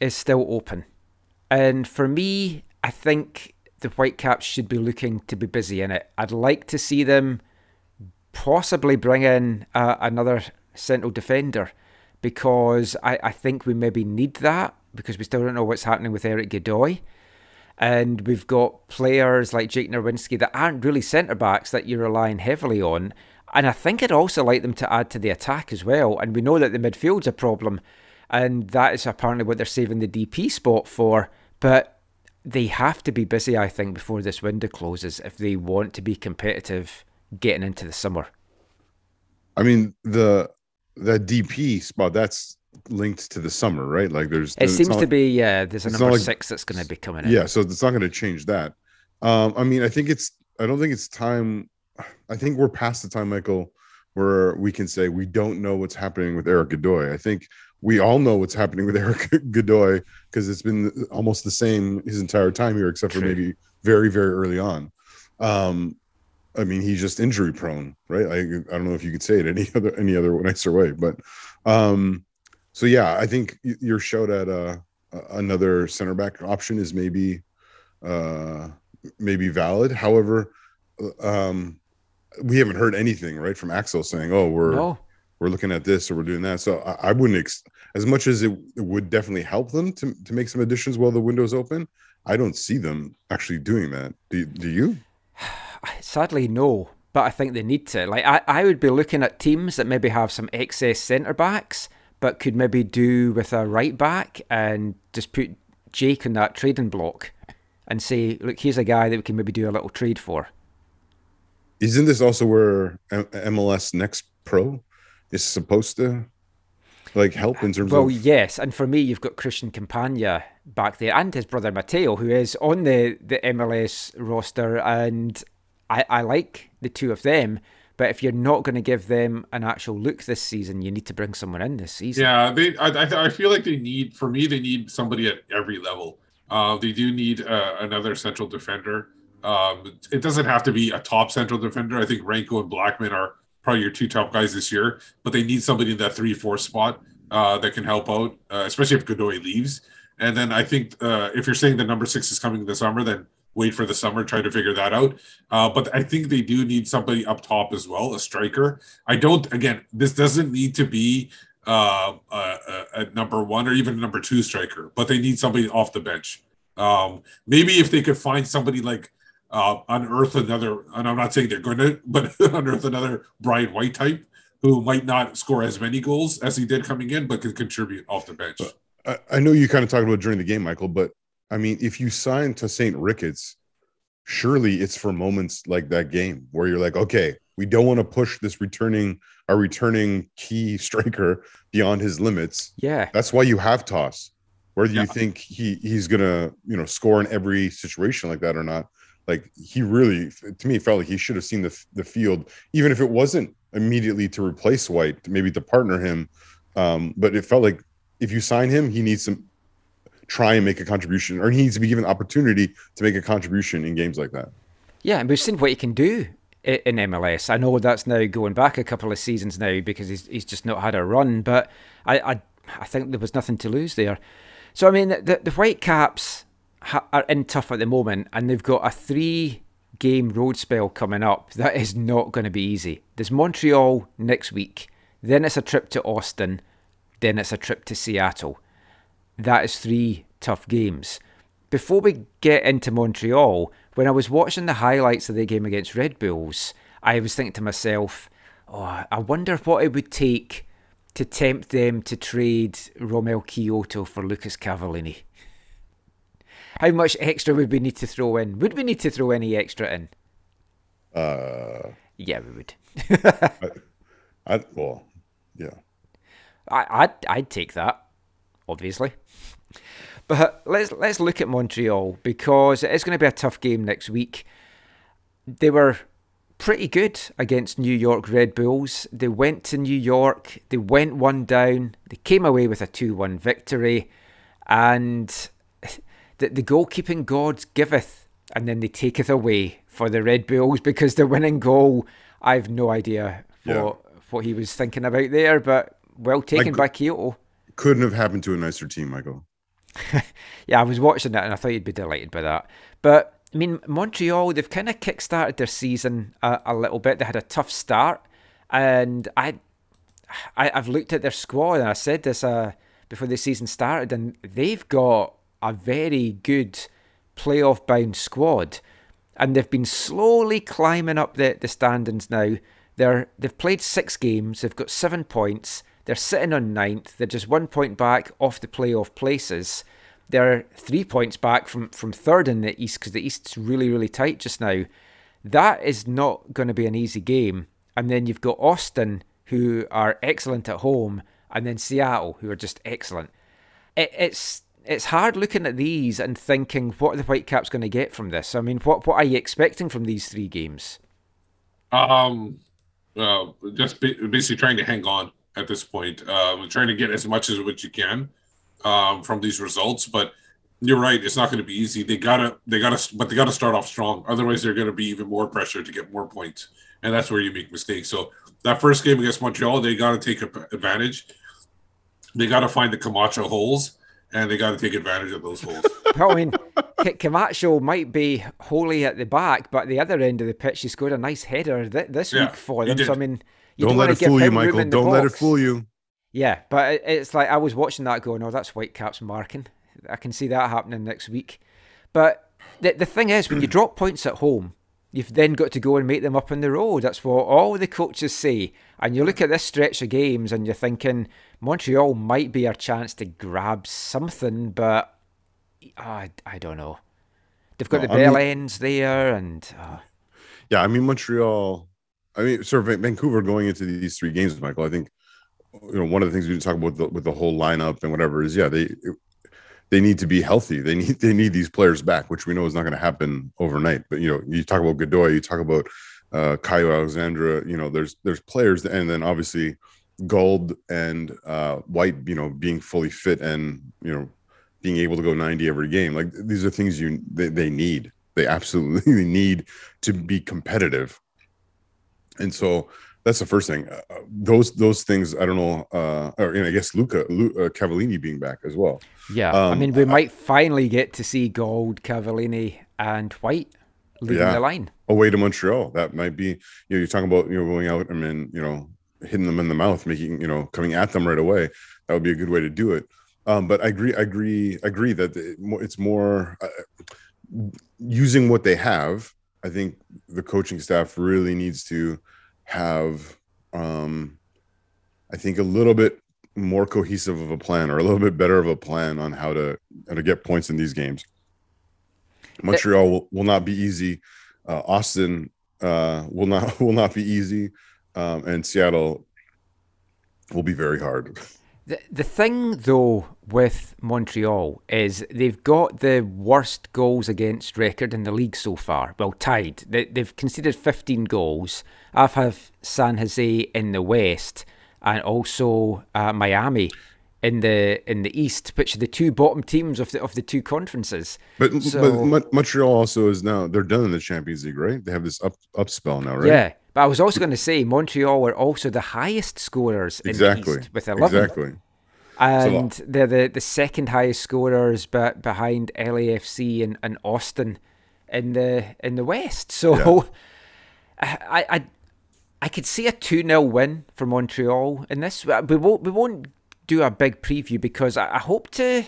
is still open. And for me, I think the Whitecaps should be looking to be busy in it. I'd like to see them possibly bring in uh, another central defender because I, I think we maybe need that because we still don't know what's happening with Eric Godoy. And we've got players like Jake Nerwinski that aren't really centre backs that you're relying heavily on. And I think I'd also like them to add to the attack as well. And we know that the midfield's a problem. And that is apparently what they're saving the DP spot for. But they have to be busy, I think, before this window closes if they want to be competitive getting into the summer. I mean the the DP spot that's linked to the summer, right? Like there's It seems to like- be, yeah, there's a number like- six that's going to be coming in. yeah, so it's not going to change that. Um, I mean, I think it's I don't think it's time. I think we're past the time, Michael, where we can say we don't know what's happening with Eric Godoy. I think we all know what's happening with Eric Godoy because it's been almost the same his entire time here, except for True. maybe very, very early on. Um, I mean, he's just injury prone, right? I, I don't know if you could say it any other any other nicer way, but um, so yeah, I think your shout at uh, another center back option is maybe uh, maybe valid. However, uh, um, we haven't heard anything right from Axel saying, "Oh, we're No, we're looking at this or we're doing that." So I, I wouldn't ex- as much as it, it would definitely help them to to make some additions while the window's open. I don't see them actually doing that. Do, do you? sadly, no. But I think they need to. Like, I, I would be looking at teams that maybe have some excess centre backs, but could maybe do with a right back and just put Jake on that trading block and say, look, here's a guy that we can maybe do a little trade for. Isn't this also where M- MLS Next Pro is supposed to like help in terms Well, of? yes, and for me, you've got Christian Campagna back there, and his brother Matteo, who is on the the MLS roster, and I I like the two of them. But if you're not going to give them an actual look this season, you need to bring someone in this season. Yeah, they. I, I, I feel like they need. For me, they need somebody at every level. Uh, they do need uh, another central defender. Um, it doesn't have to be a top central defender. I think Ranko and Blackmon are probably your two top guys this year, but they need somebody in that three-four spot uh, that can help out, uh, especially if Godoy leaves. And then I think uh, if you're saying the number six is coming this summer, then wait for the summer, try to figure that out. Uh, but I think they do need somebody up top as well, a striker. I don't. Again, this doesn't need to be uh, a, a, a number one or even a number two striker, but they need somebody off the bench. Um, maybe if they could find somebody like uh, unearth another, and I'm not saying they're going to, but unearth another Brian White type who might not score as many goals as he did coming in, but can contribute off the bench. I, I know you kind of talked about during the game, Michael, but I mean, if you sign Tosaint Ricketts, surely it's for moments like that game where you're like, okay, we don't want to push this returning our returning key striker beyond his limits. Yeah. That's why you have toss. Whether Yeah. you think he he's gonna you know score in every situation like that or not, like he really to me felt like he should have seen the the field, even if it wasn't immediately to replace White, maybe to partner him. Um, but it felt like if you sign him, he needs to try and make a contribution, or he needs to be given opportunity to make a contribution in games like that. Yeah, and we've seen what he can do in MLS. I know that's now going back a couple of seasons now because he's he's just not had a run, but I I, I think there was nothing to lose there. So I mean, the the Whitecaps ha- are in tough at the moment, and they've got a three game road spell coming up that is not going to be easy. There's Montreal next week, then it's a trip to Austin, then it's a trip to Seattle. That is three tough games. Before we get into Montreal, when I was watching the highlights of the game against Red Bulls, I was thinking to myself, oh, I wonder what it would take to tempt them to trade Romell Quioto for Lucas Cavallini. How much extra would we need to throw in? Would we need to throw any extra in? Uh, Yeah, we would. I well, yeah. I, I'd, I'd take that, obviously. But let's let's look at Montreal because it is going to be a tough game next week. They were pretty good against New York Red Bulls. They went to New York, they went one down, they came away with a 2 1 victory, and the, the goalkeeping gods giveth, and then they taketh away for the Red Bulls because the winning goal, I've no idea Yeah. what, what he was thinking about there, but well taken Like- by Quioto. Couldn't have happened to a nicer team, Michael. Yeah, I was watching that and I thought you'd be delighted by that. But I mean, Montreal, they've kind of kick-started their season a, a little bit. They had a tough start, and I, I, I've looked at their squad and I said this uh, before the season started, and they've got a very good playoff-bound squad, and they've been slowly climbing up the, the standings now. They're they've played six games. They've got seven points. They're sitting on ninth. They're just one point back off the playoff places. They're three points back from, from third in the East because the East's really, really tight just now. That is not going to be an easy game. And then you've got Austin, who are excellent at home, and then Seattle, who are just excellent. It, it's it's hard looking at these and thinking what are the Whitecaps going to get from this. I mean, what what are you expecting from these three games? Um, uh, just basically trying to hang on at this point. Uh, trying to get as much as what you can um, from these results, but you're right. It's not going to be easy. They gotta, they gotta, but they gotta start off strong. Otherwise, they're going to be even more pressure to get more points, and that's where you make mistakes. So that first game against Montreal, they got to take advantage. They got to find the Camacho holes, and they got to take advantage of those holes. I mean, Camacho might be wholly at the back, but the other end of the pitch, he scored a nice header th- this Yeah, week for them. So I mean, you don't, don't, let it fool you, Michael. Don't let it fool you. Yeah, but it's like I was watching that going, oh, that's Whitecaps marking. I can see that happening next week. But the the thing is, when you drop points at home, you've then got to go and make them up on the road. That's what all the coaches say. And you look at this stretch of games and you're thinking Montreal might be our chance to grab something, but I, I don't know. They've got No, the I bell mean- ends there, and uh, Yeah, I mean Montreal. I mean, sort of Vancouver going into these three games, Michael. I think you know one of the things we talk about the, with the whole lineup and whatever is yeah they they need to be healthy. They need they need these players back, which we know is not going to happen overnight. But you know, you talk about Godoy, you talk about uh, Caio Alexandre. You know, there's there's players, and then obviously Gauld and uh, White. You know, being fully fit and you know being able to go 90 every game. Like these are things you they, they need. They absolutely need to be competitive. And so that's the first thing. Uh, those those things I don't know. Uh, or and I guess Luca Lu, uh, Cavallini being back as well. Yeah, I Um, mean, we might finally get to see Gauld, Cavallini, and White leading Yeah. the line. away to Montreal. That might be, you know, you're talking about, you know, going out and then, you know, hitting them in the mouth, making, you know, coming at them right away. That would be a good way to do it. Um, but I agree, I agree, I agree that it's more uh, using what they have. I think the coaching staff really needs to have, um, I think, a little bit more cohesive of a plan or a little bit better of a plan on how to how to get points in these games. Montreal will, will not be easy. Uh, Austin uh, will not will not be easy, um, and Seattle will be very hard. The, the thing, though, with Montreal is they've got the worst goals against record in the league so far. Well, tied. They, they've conceded 15 goals. I've have San Jose in the West and also uh, Miami in the in the East, which are the two bottom teams of the of the two conferences. But, So- but Mon- Montreal also is now they're done in the Champions League, right? They have this up up spell now, right? Yeah, but I was also going to say Montreal are also the highest scorers in exactly. the East with 11. Exactly. and they're the, the second highest scorers but behind LAFC and, and Austin in the in the West. So I, I I could see a 2-0 win for Montreal in this. We won't we won't do a big preview because I, I hope to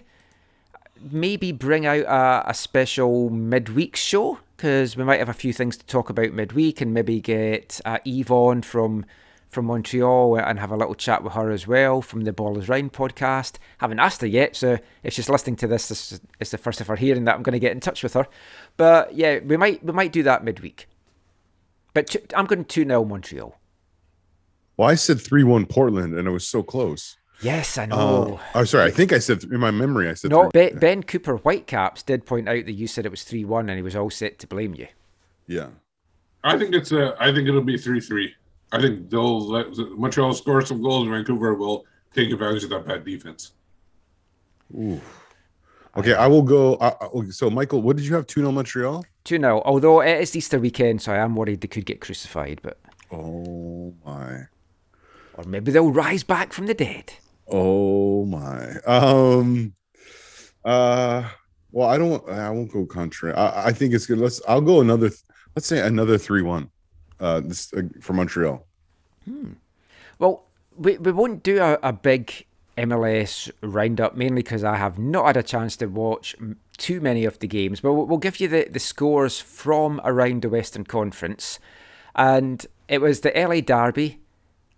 maybe bring out a, a special midweek show because we might have a few things to talk about midweek and maybe get uh, on from from Montreal and have a little chat with her as well from the Ballers Round podcast. Haven't asked her yet, so if she's listening to this, this is it's the first of her hearing that I'm going to get in touch with her. But yeah, we might we might do that midweek. But i I'm going two 0 Montreal. Well, I said three one Portland, and it was so close. Yes, I Uh, know. oh, sorry. I think I said in my memory. I said no, three- ben, ben Cooper Whitecaps did point out that you said it was three one, and he was all set to blame you. yeah. I think it's a. I think it'll be three three. I think they'll let Montreal score some goals. and Vancouver will take advantage of that bad defense. Ooh. Okay, I will go. Uh, so, Michael, what did you have? Two 0 Montreal. 2 0. Although it is Easter weekend, so I am worried they could get crucified, but Oh my. or maybe they'll rise back from the dead. Oh my. Um. Uh. Well, I don't. I won't go contrary. I, I think it's good. Let's. I'll go another. Let's say another three one. Uh, this uh, for Montreal. Hmm. Well, we, we won't do a, a big MLS roundup, mainly because I have not had a chance to watch too many of the games, but we'll, give you the, the scores from around the Western Conference. And it was the LA Derby,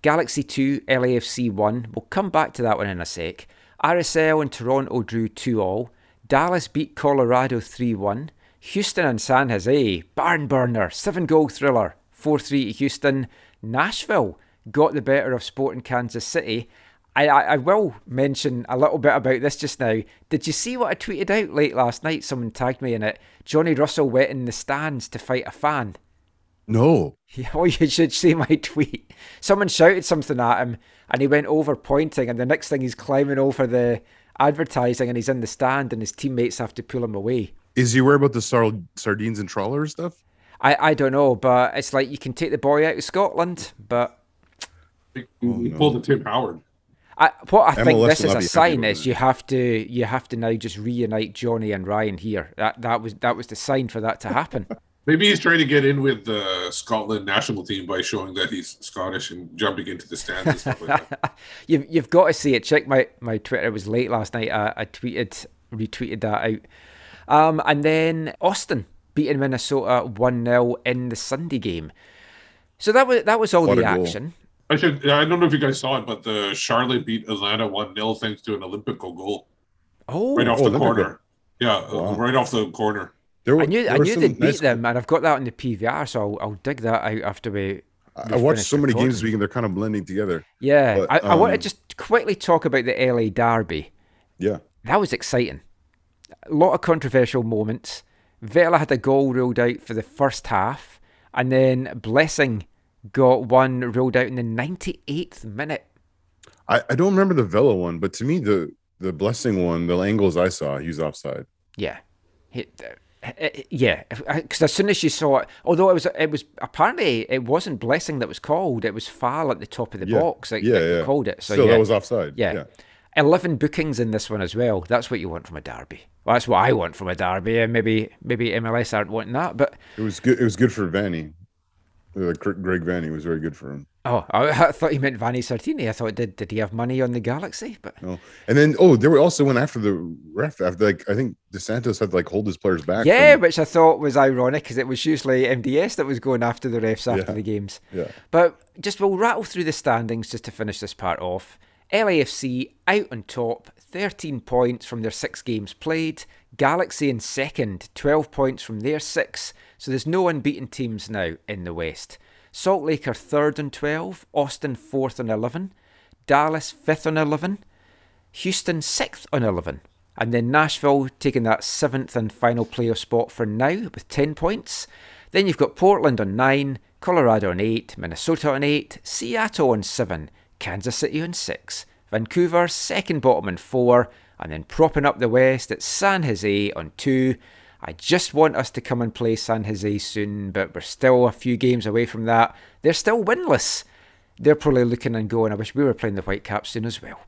Galaxy 2, LAFC 1. We'll come back to that one in a sec. RSL and Toronto drew 2 all. Dallas beat Colorado 3 1. Houston and San Jose, barn burner, 7 goal thriller, 4 3 to Houston. Nashville got the better of Sporting Kansas City. I, I, I will mention a little bit about this just now. Did you see what I tweeted out late last night? Someone tagged me in it. Johnny Russell went in the stands to fight a fan. No. Yeah, oh, you should see my tweet. Someone shouted something at him and he went over pointing, and the next thing he's climbing over the advertising and he's in the stand, and his teammates have to pull him away. Is he worried about the sar- sardines and trawlers stuff? I, I don't know, but it's like you can take the boy out of Scotland, but He, Oh, he no. pulled the Tim Howard. I, what I think this is a sign is you have to you have to now just reunite Johnny and Ryan here. That that was that was the sign for that to happen. Maybe he's trying to get in with the Scotland national team by showing that he's Scottish and jumping into the stands and stuff like that. you've you've got to see it. Check my my Twitter. It was late last night. I, I tweeted retweeted that out. Um, and then Austin beating Minnesota one 0 in the Sunday game. So that was that was all What the a goal. action. I should. I don't know if you guys saw it, but the Charlotte beat Atlanta one 0 thanks to an Olympico goal Oh, right off oh, the Olympico. corner. Yeah, uh, Wow. right off the corner. There were, I knew there I knew they beat nice- them, and I've got that on the PVR, so I'll, I'll dig that out after we. I watched so many games recording. this week and they're kind of blending together. Yeah, But, I, I want to um, just quickly talk about the LA Derby. Yeah. That was exciting. A lot of controversial moments. Vela had a goal ruled out for the first half, and then Blessing got one ruled out in the 98th minute. I, I don't remember the Vela one, but to me the the blessing one, the angles I saw, he was offside. Yeah. He- uh, uh, yeah, because as soon as you saw it, although it was, it was apparently it wasn't blessing that was called; it was foul at the top of the Yeah. box. That, Yeah, yeah. called it. So Still, yeah, that was offside. yeah. yeah. 11 bookings in this one as well. That's what you want from a derby. Well, that's what I want from a derby. and Maybe maybe MLS aren't wanting that, but It was good. It was good for Vanney. Gr- Greg Vanney was very good for him. oh, I, I thought you meant Vanni Sartini. I thought did did he have money on the Galaxy? But No, and then oh, they were also went after the ref. After like I think DeSantos had to like hold his players back. yeah, from- which I thought was ironic because it was usually MDS that was going after the refs after Yeah. the games. yeah. But just we'll rattle through the standings just to finish this part off. LAFC out on top, 13 points from their six games played. Galaxy in second, 12 points from their six. So there's no unbeaten teams now in the West. Salt Lake are third on 12, Austin fourth on 11, Dallas fifth on 11, Houston sixth on 11. And then Nashville taking that seventh and final playoff spot for now with 10 points. Then you've got Portland on 9, Colorado on 8, Minnesota on 8, Seattle on 7, Kansas City on 6, Vancouver second bottom on 4, and then propping up the West at San Jose on 2. I just want us to come and play San Jose soon, but we're still a few games away from that. They're still winless. They're probably looking and going, I wish we were playing the Whitecaps soon as well.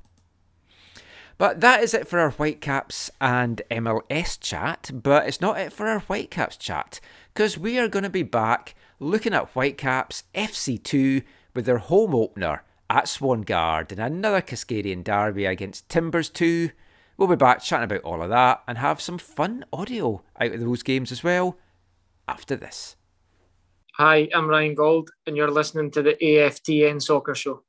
But that is it for our Whitecaps and MLS chat. But it's not it for our Whitecaps chat because we are going to be back looking at Whitecaps FC2 with their home opener at Swangard and another Cascadian derby against Timbers 2. We'll be back chatting about all of that and have some fun audio out of those games as well after this. Hi, I'm Ryan Gauld, and you're listening to the AFTN Soccer Show.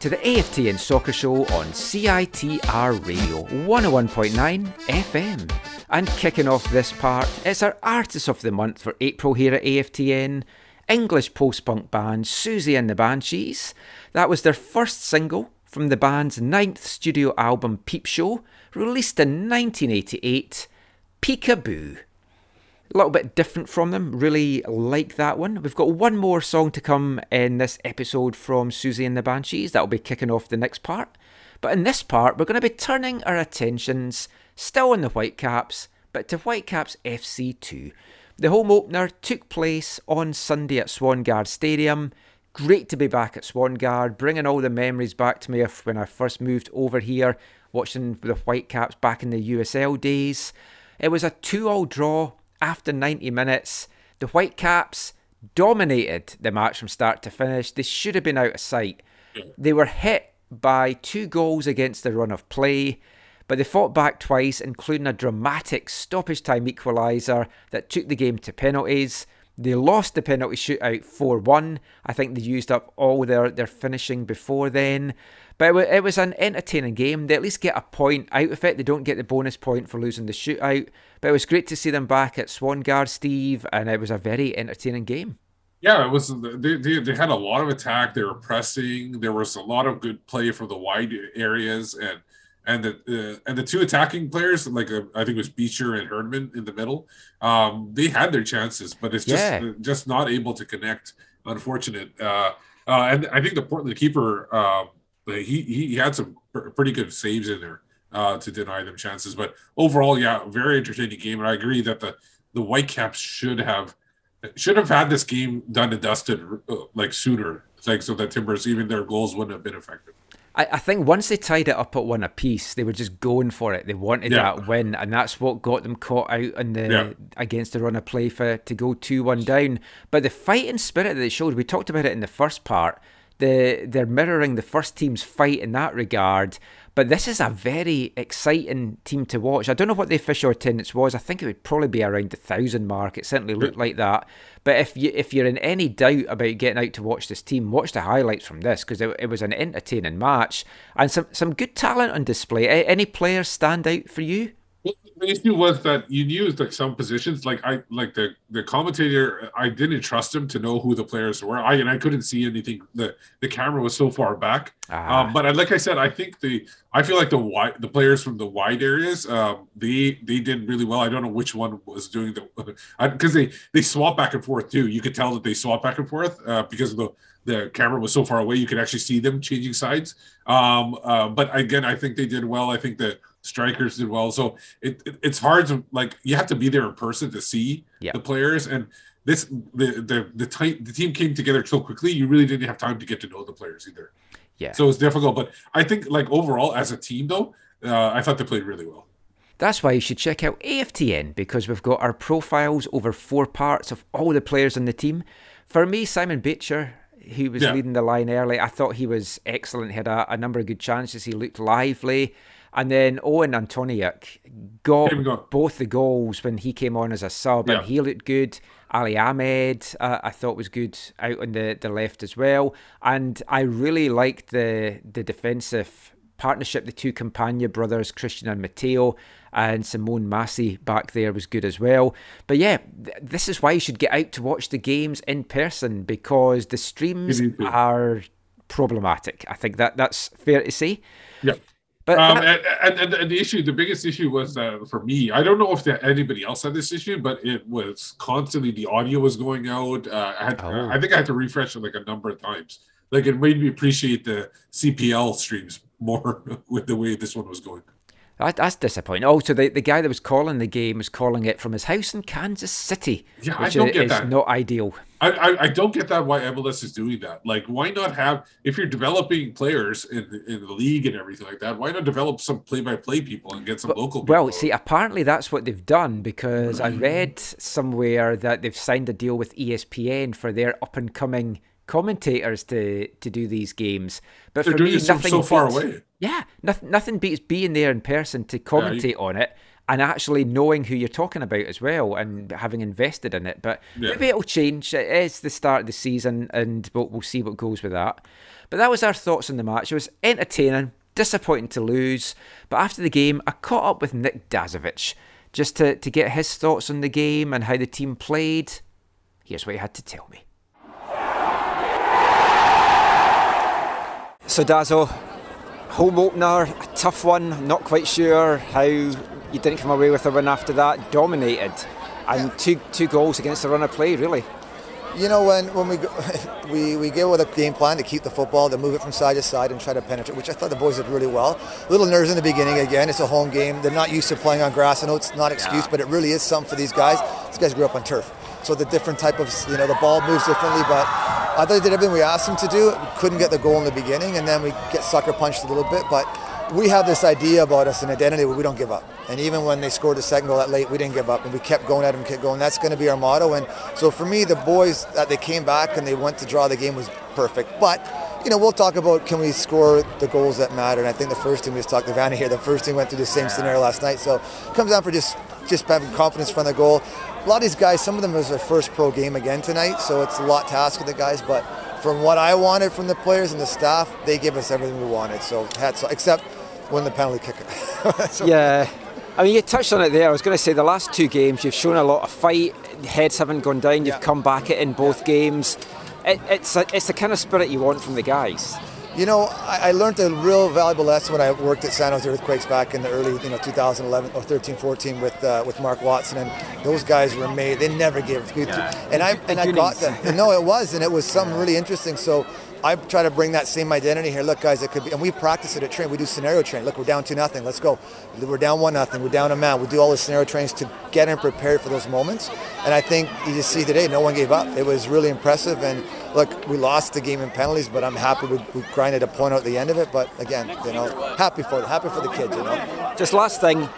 To the AFTN Soccer Show on CITR Radio 101.9 FM. And kicking off this part, it's our Artist of the Month for April here at AFTN. English post punk band Siouxsie and the Banshees. That was their first single from the band's ninth studio album Peep Show, released in 1988. Peekaboo. A little bit different from them. Really like that one. We've got one more song to come in this episode from Siouxsie and the Banshees. That'll be kicking off the next part. But in this part, we're going to be turning our attentions still on the Whitecaps, but to Whitecaps FC2. The home opener took place on Sunday at Swangard Stadium. Great to be back at Swangard, bringing all the memories back to me of when I first moved over here, watching the Whitecaps back in the USL days. It was a 2 all draw after 90 minutes. The Whitecaps dominated the match from start to finish. They should have been out of sight. They were hit by two goals against the run of play but they fought back twice, including a dramatic stoppage time equaliser that took the game to penalties. They lost the penalty shootout 4 1. I think they used up all their, their finishing before then. But it, it was an entertaining game. They at least get a point out of it. They don't get the bonus point for losing the shootout. But it was great to see them back at Swangard, Steve, and it was a very entertaining game. Yeah, it was. They, they, they had a lot of attack. They were pressing. There was a lot of good play from the wide areas, and and the uh, and the two attacking players, like uh, I think it was Becher and Herdman in the middle, um, they had their chances, but it's just Yeah. just not able to connect. Unfortunate. Uh, uh, and I think the Portland keeper, um, he he had some pr- pretty good saves in there uh, to deny them chances. But overall, yeah, very entertaining game. And I agree that the the Whitecaps should have should have had this game done and dusted uh, like sooner, like so that Timbers even their goals wouldn't have been effective. I, I think once they tied it up at one apiece, they were just going for it. They wanted Yeah. that win, and that's what got them caught out in the Yeah. against the run of play for to go two one down. But the fighting spirit that they showed, we talked about it in the first part. The they're mirroring the first team's fight in that regard. But this is a very exciting team to watch. I don't know what the official attendance was. I think it would probably be around the thousand mark. It certainly looked like that. But if you if you're in any doubt about getting out to watch this team, watch the highlights from this because it, it was an entertaining match and some some good talent on display. Any players stand out for you? Well, The issue was that you used like some positions, like I like the the commentator. I didn't trust him to know who the players were. I and I couldn't see anything. the The camera was so far back. Ah. Um, but I, like I said, I think the I feel like the wide the players from the wide areas, um, they they did really well. I don't know which one was doing the because they they swap back and forth too. You could tell that they swap back and forth uh, because the the camera was so far away. You could actually see them changing sides. Um, uh, but again, I think they did well. I think the strikers did well. So it, it it's hard to like you have to be there in person to see Yeah. the players and. This the the the, ti- the team came together so quickly. You really didn't have time to get to know the players either. Yeah. So it's difficult, but I think like overall as a team though, uh, I thought they played really well. That's why you should check out AFTN because we've got our profiles over four parts of all the players on the team. For me, Simon Becher, who was Yeah. leading the line early, I thought he was excellent. Had a, a number of good chances. He looked lively. And then Owen Antoniuk got got- both the goals when he came on as a sub, Yeah. and he looked good. Ali Ahmed, uh, I thought was good out on the, the left as well. And I really liked the the defensive partnership, the two Campagna brothers, Christian and Matteo, and Simone Massey back there was good as well. But yeah, th- this is why you should get out to watch the games in person because the streams are problematic. I think that that's fair to say. Yeah. But Um, and, and, and the issue, the biggest issue was uh, for me. I don't know if there, anybody else had this issue, but it was constantly the audio was going out. Uh, I had, Oh. I think I had to refresh it like a number of times. Like it made me appreciate the CPL streams more with the way this one was going. That, that's disappointing. Oh, also, the, the guy that was calling the game was calling it from his house in Kansas City, Yeah, I don't get is that. not ideal. I, I, I don't get that why MLS is doing that. Like, why not have if you're developing players in in the league and everything like that? Why not develop some play-by-play people and get some local? Well, people? see, apparently that's what they've done because I mm. read somewhere that they've signed a deal with ESPN for their up and coming commentators to to do these games. But they're for me, nothing so far beats- away. Yeah, nothing nothing beats being there in person to commentate on it and actually knowing who you're talking about as well and having invested in it. But Yeah. maybe it'll change. It is the start of the season and we'll, we'll see what goes with that. But that was our thoughts on the match. It was entertaining, disappointing to lose. But after the game, I caught up with Nick Dasovic just to, to get his thoughts on the game and how the team played. Here's what he had to tell me. So, Dazo, home opener, a tough one. Not quite sure how you didn't come away with a win after that. Dominated. and two two goals against the run of play, really. You know, when, when we, go, we we go with a game plan to keep the football, to move it from side to side and try to penetrate, which I thought the boys did really well. A little nerves in the beginning. Again, it's a home game. They're not used to playing on grass. I know it's not excuse, but it really is something for these guys. These guys grew up on turf, so the different type of you know the ball moves differently. But I thought did everything we asked them to do. Couldn't get the goal in the beginning, and then we get sucker punched a little bit, but we have this idea about us an identity where we don't give up. And even when they scored the second goal that late, we didn't give up and we kept going at them, kept going. That's going to be our motto. And so for me, the boys that they came back and they went to draw the game was perfect. But you know, we'll talk about can we score the goals that matter. And I think the first team we just talked to Vanni here. The first team went through the same scenario last night. So it comes down for just just having confidence from the goal. A lot of these guys, some of them was their first pro game again tonight, so it's a lot to ask of the guys. But from what I wanted from the players and the staff, they gave us everything we wanted. So hats off, except when the penalty kicker. so, Yeah. I mean, you touched on it there. I was going to say the last two games, you've shown a lot of fight. Heads haven't gone down. You've Yeah. come back it in both games. It, it's a, it's the kind of spirit you want from the guys. You know, I, I learned a real valuable lesson when I worked at San Jose Earthquakes back in the early, you know, 2011 or 13, 14 with uh, with Mark Watson, and those guys were made. They never gave good. and I and I got that. no, it was, and it was something really interesting. So. I try to bring that same identity here. Look, guys, it could be, and we practice it at train. We do scenario training. Look, we're down two nothing. Let's go. We're down one nothing. We're down a man. We do all the scenario trainings to get them prepared for those moments. And I think you just see today, no one gave up. It was really impressive. And look, we lost the game in penalties, but I'm happy we, we grinded a point out at the end of it. But again, you know, happy for happy for the kids. You know. Just last thing,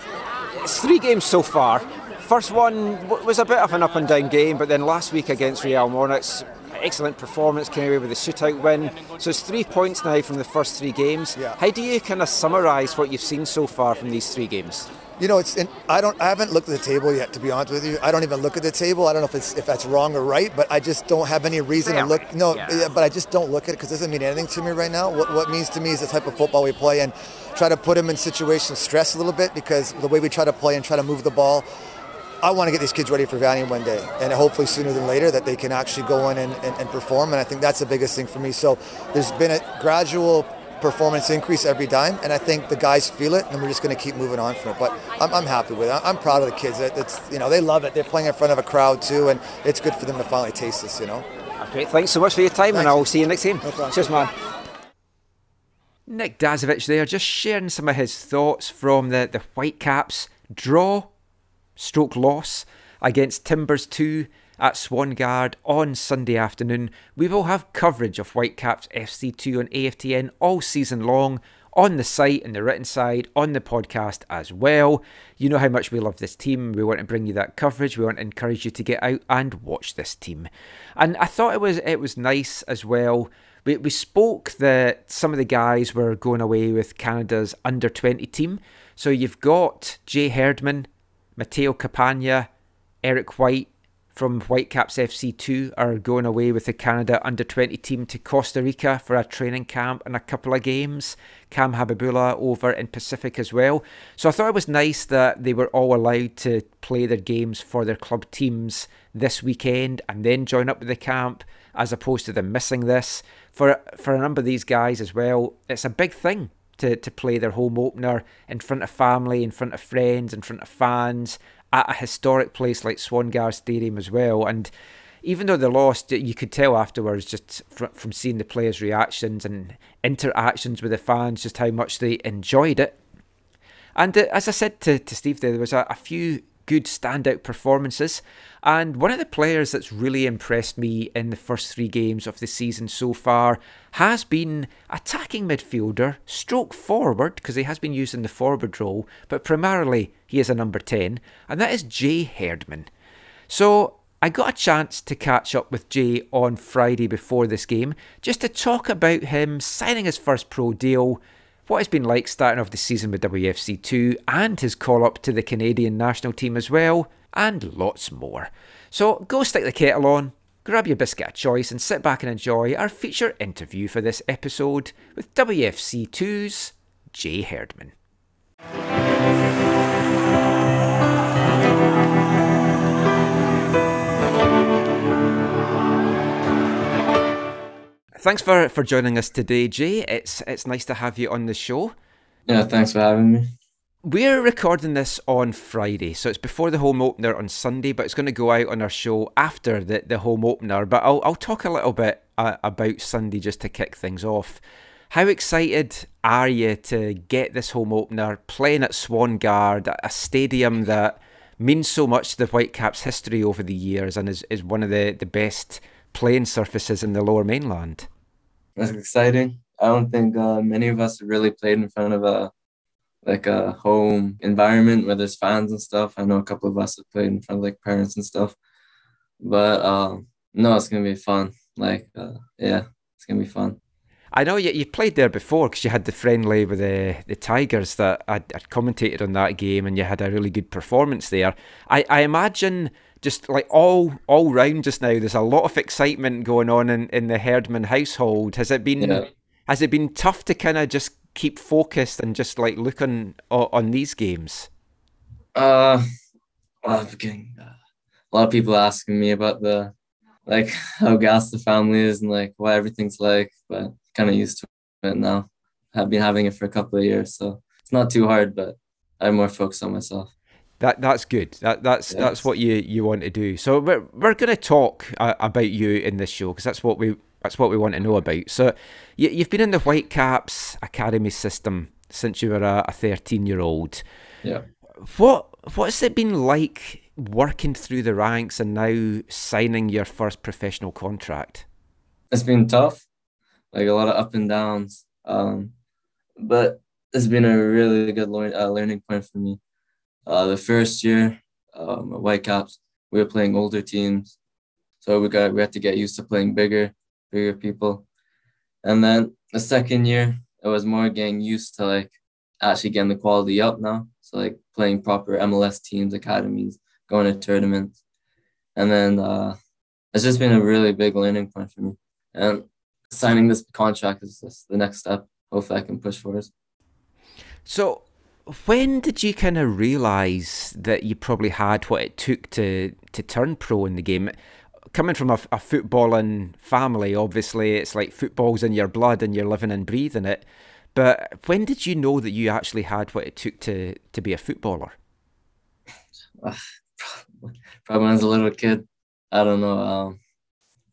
it's three games so far. First one was a bit of an up and down game, but then last week against Real Monarchs, excellent performance, came away with a shootout win. So it's three points now from the first three games. Yeah. How do you kind of summarise what you've seen so far from these three games? You know, it's. In, I don't. I haven't looked at the table yet. To be honest with you, I don't even look at the table. I don't know if it's if that's wrong or right, but I just don't have any reason to look. No, yeah, but I just don't look at it because it doesn't mean anything to me right now. What what means to me is the type of football we play and try to put them in situations of stress a little bit because the way we try to play and try to move the ball. I want to get these kids ready for Valiant one day, and hopefully sooner than later that they can actually go in and, and, and perform. And I think that's the biggest thing for me. So there's been a gradual performance increase every time, and I think the guys feel it, and we're just going to keep moving on from it. But I'm, I'm happy with it. I'm proud of the kids. It's you know they love it. They're playing in front of a crowd too, and it's good for them to finally taste this. You know. Great, thanks so much for your time, and Thanks. I'll see you next game. No. Cheers, man. Nick Dasovic there, just sharing some of his thoughts from the, the Whitecaps draw, stroke loss against Timbers 2 at Swangard on Sunday afternoon. We will have coverage of Whitecaps FC2 on AFTN all season long on the site and the written side, on the podcast as well. You know how much we love this team. We want to bring you that coverage. We want to encourage you to get out and watch this team. And I thought it was it was nice as well. We, we spoke that some of the guys were going away with Canada's under 20 team. So you've got Jay Herdman, Mateo Campagna, Eric White from Whitecaps FC2 are going away with the Canada under 20 team to Costa Rica for a training camp and a couple of games. Cam Habibullah over in Pacific as well. So I thought it was nice that they were all allowed to play their games for their club teams this weekend and then join up with the camp as opposed to them missing this. For for a number of these guys as well, it's a big thing to, to play their home opener in front of family, in front of friends, in front of fans, at a historic place like Swangard Stadium as well. And even though they lost, you could tell afterwards, just from seeing the players' reactions and interactions with the fans, just how much they enjoyed it. And uh, as I said to, to Steve there, there was a, a few good standout performances. And one of the players that's really impressed me in the first three games of the season so far has been attacking midfielder, stroke forward, because he has been used in the forward role, but primarily he is a number 10, and that is Jay Herdman. So I got a chance to catch up with Jay on Friday before this game, just to talk about him signing his first pro deal, what it's been like starting off the season with WFC2, and his call up to the Canadian national team as well, and lots more. So go stick the kettle on, grab your biscuit of choice, and sit back and enjoy our feature interview for this episode with WFC2's Jay Herdman. Thanks for, for joining us today, Jay. It's it's nice to have you on the show. Yeah, thanks for having me. We're recording this on Friday, so it's before the home opener on Sunday, but it's going to go out on our show after the, the home opener. But I'll, I'll talk a little bit uh, about Sunday just to kick things off. How excited are you to get this home opener playing at Swangard, a stadium that means so much to the Whitecaps' history over the years and is, is one of the, the best playing surfaces in the lower mainland? That's exciting. I don't think uh, many of us have really played in front of a like a home environment where there's fans and stuff. I know a couple of us have played in front of like parents and stuff, but um, no, it's gonna be fun. Like, uh, yeah, it's gonna be fun. I know you, you played there before because you had the friendly with the, the Tigers that I'd, I'd commentated on that game and you had a really good performance there. I, I imagine just like all all round just now, there's a lot of excitement going on in, in the Herdman household. Has it been Yeah. has it been tough to kind of just keep focused and just like look on on, these games? Uh, getting uh, a lot of people asking me about the like how gas the family is and like what everything's like, but kind of used to it now. I've been having it for a couple of years, so it's not too hard, but I'm more focused on myself. That that's good. That that's that's what you you want to do. So we're we're going to talk uh, about you in this show because that's what we that's what we want to know about. So you, you've been in the Whitecaps academy system since you were a, a thirteen year old. Yeah. What what's it been like working through the ranks and now signing your first professional contract? It's been tough, like a lot of up and downs. Um, but it's been a really good learn, uh, learning point for me. Uh, the first year, um, Whitecaps, we were playing older teams, so we got we had to get used to playing bigger, bigger people. And then the second year, it was more getting used to like actually getting the quality up now. So like playing proper MLS teams, academies, going to tournaments, and then uh, it's just been a really big learning point for me. And signing this contract is just the next step. Hopefully, I can push forward. So, when did you kind of realise that you probably had what it took to to turn pro in the game? Coming from a, a footballing family, obviously, it's like football's in your blood and you're living and breathing it. But when did you know that you actually had what it took to to be a footballer? Probably when I was a little kid. I don't know. Um,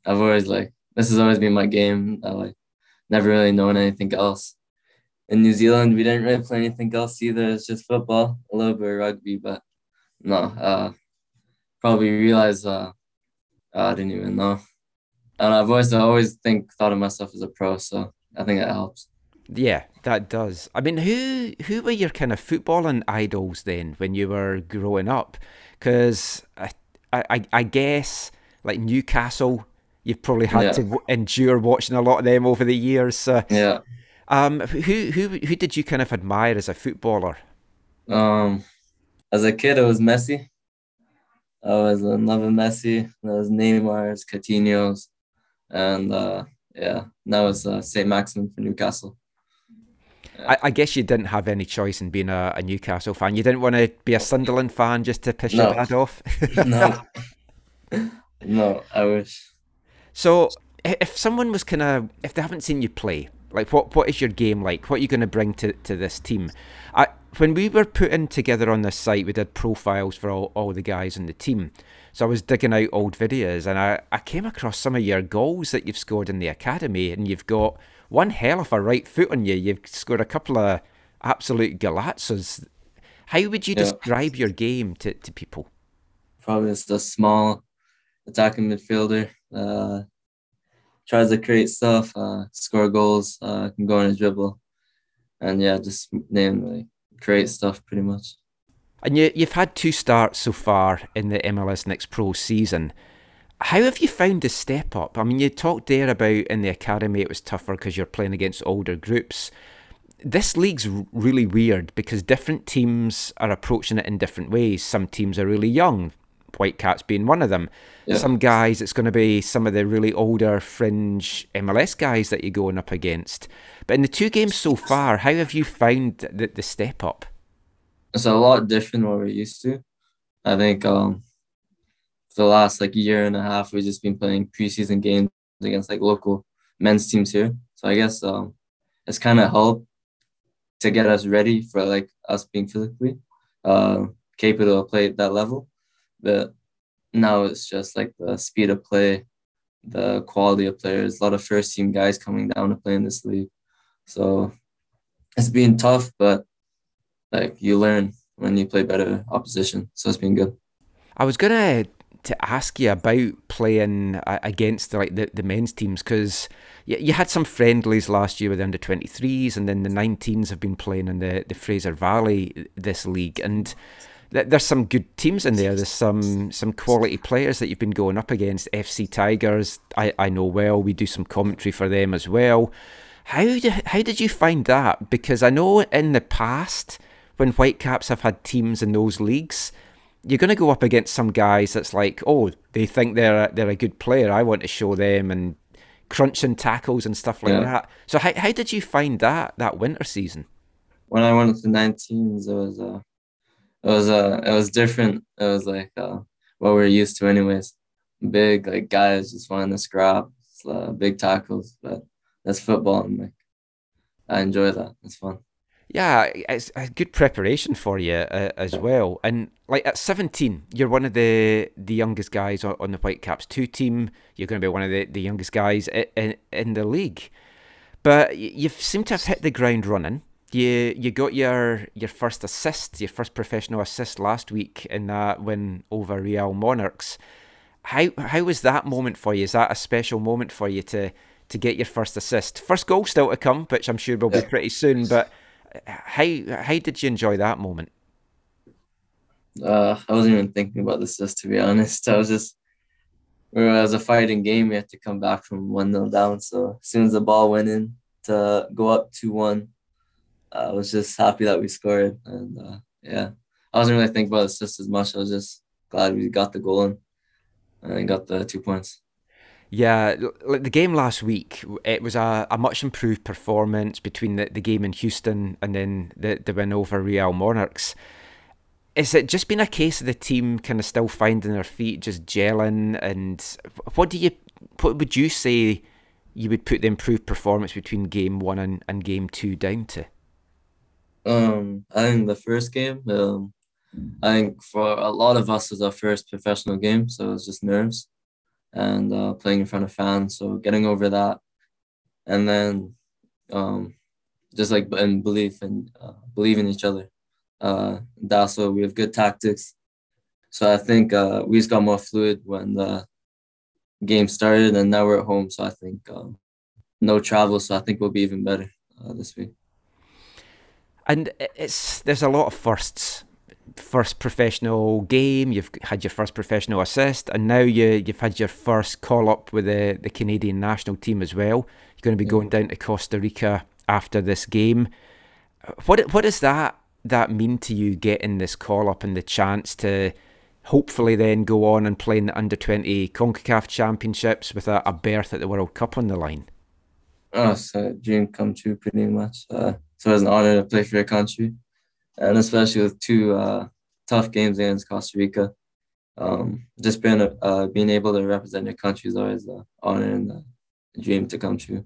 I've always like this has always been my game. I like never really known anything else. In New Zealand, we didn't really play anything else either. It's just football, a little bit of rugby, but no. Uh, probably realized uh, I didn't even know. And I've always I always think thought of myself as a pro, so I think it helps. Yeah, that does. I mean, who who were your kind of footballing idols then when you were growing up? Because I, I I guess like Newcastle, you've probably had Yeah. to endure watching a lot of them over the years. So, Yeah. Um, who who who did you kind of admire as a footballer? Um, as a kid, it was Messi. I was in love with Messi. There was Neymar's, Coutinho's, and uh, yeah, now it's uh, Saint Maximin for Newcastle. I, I guess you didn't have any choice in being a, a Newcastle fan. You didn't want to be a Sunderland fan just to piss your dad off. no, no, I wish. So, if someone was kind of, if they haven't seen you play, like what what is your game like? What are you going to bring to, to this team? I when we were putting together on this site, we did profiles for all, all the guys on the team. So I was digging out old videos, and I, I came across some of your goals that you've scored in the academy, and you've got one hell of a right foot on you. You've scored a couple of absolute galazzos. How would you Yeah. describe your game to, to people? Probably just a small attacking midfielder. Uh, tries to create stuff, uh, score goals, uh, can go on a dribble, and yeah, just name create stuff pretty much. And you, you've had two starts so far in the MLS Next Pro season. How have you found the step up? I mean, you talked there about in the academy it was tougher because you're playing against older groups. This league's really weird because different teams are approaching it in different ways. Some teams are really young, Whitecaps being one of them. Yeah. Some guys, it's going to be some of the really older fringe MLS guys that you're going up against. But in the two games so far, how have you found the, the step up? it's a lot different than what we're used to. I think um for the last like year and a half we've just been playing preseason games against like local men's teams here. So I guess um it's kind of helped to get us ready for like us being physically uh, capable to play at that level. But now it's just like the speed of play, the quality of players, a lot of first team guys coming down to play in this league. So it's been tough, but like you learn when you play better opposition. So it's been good. I was gonna to ask you about playing uh, against like the, the men's teams because you, you had some friendlies last year with the under 23s and then the 19s have been playing in the, the Fraser Valley this league and there's some good teams in there. There's some some quality players that you've been going up against. FC Tigers, I, I know well. We do some commentary for them as well. How did, how did you find that? Because I know in the past when Whitecaps have had teams in those leagues, you're going to go up against some guys that's like, oh, they think they're a, they're a good player. I want to show them and crunching tackles and stuff like yeah. that. So how how did you find that that winter season? When I went to 19s, it was uh, it was uh, it was different. It was like uh, what we are used to, anyways. Big like guys just wanting to scrap, uh, big tackles, but that's football, and like I enjoy that. It's fun. Yeah, it's a good preparation for you uh, as well. And like at 17, you're one of the the youngest guys on, on the Whitecaps 2 team. You're going to be one of the, the youngest guys in, in, in the league. But you seem to have hit the ground running. You you got your your first assist, your first professional assist last week in that win over Real Monarchs. How how was that moment for you? Is that a special moment for you to to get your first assist? First goal still to come, which I'm sure will be pretty soon. But how how did you enjoy that moment? Uh, I wasn't even thinking about the assist to be honest. I was just it was a fighting game. We had to come back from one 0 down. So as soon as the ball went in to go up two one, I was just happy that we scored. And uh, yeah, I wasn't really thinking about assist as much. I was just glad we got the goal and got the two points. Yeah, like the game last week, it was a, a much improved performance between the, the game in Houston and then the, the win over Real Monarchs. Is it just been a case of the team kind of still finding their feet, just gelling? And what do you, what would you say you would put the improved performance between game one and, and game two down to? Um, I think the first game, um, I think for a lot of us, was our first professional game, so it was just nerves and uh, playing in front of fans. So getting over that, and then um, just like and belief and uh, believe in each other. Uh, that's what we have good tactics. So I think uh, we just got more fluid when the game started, and now we're at home. So I think um, no travel. So I think we'll be even better uh, this week. And it's there's a lot of firsts first professional game, you've had your first professional assist, and now you you've had your first call up with the the Canadian national team as well. You're going to be mm. going down to Costa Rica after this game. What what does that that mean to you getting this call up and the chance to hopefully then go on and play in the under twenty CONCACAF championships with a, a berth at the World Cup on the line? Oh, it's a dream come true pretty much. Uh, so it's an honor to play for your country and especially with two uh, tough games against Costa Rica. Um, just being uh, being able to represent your country is always an honor and a dream to come true.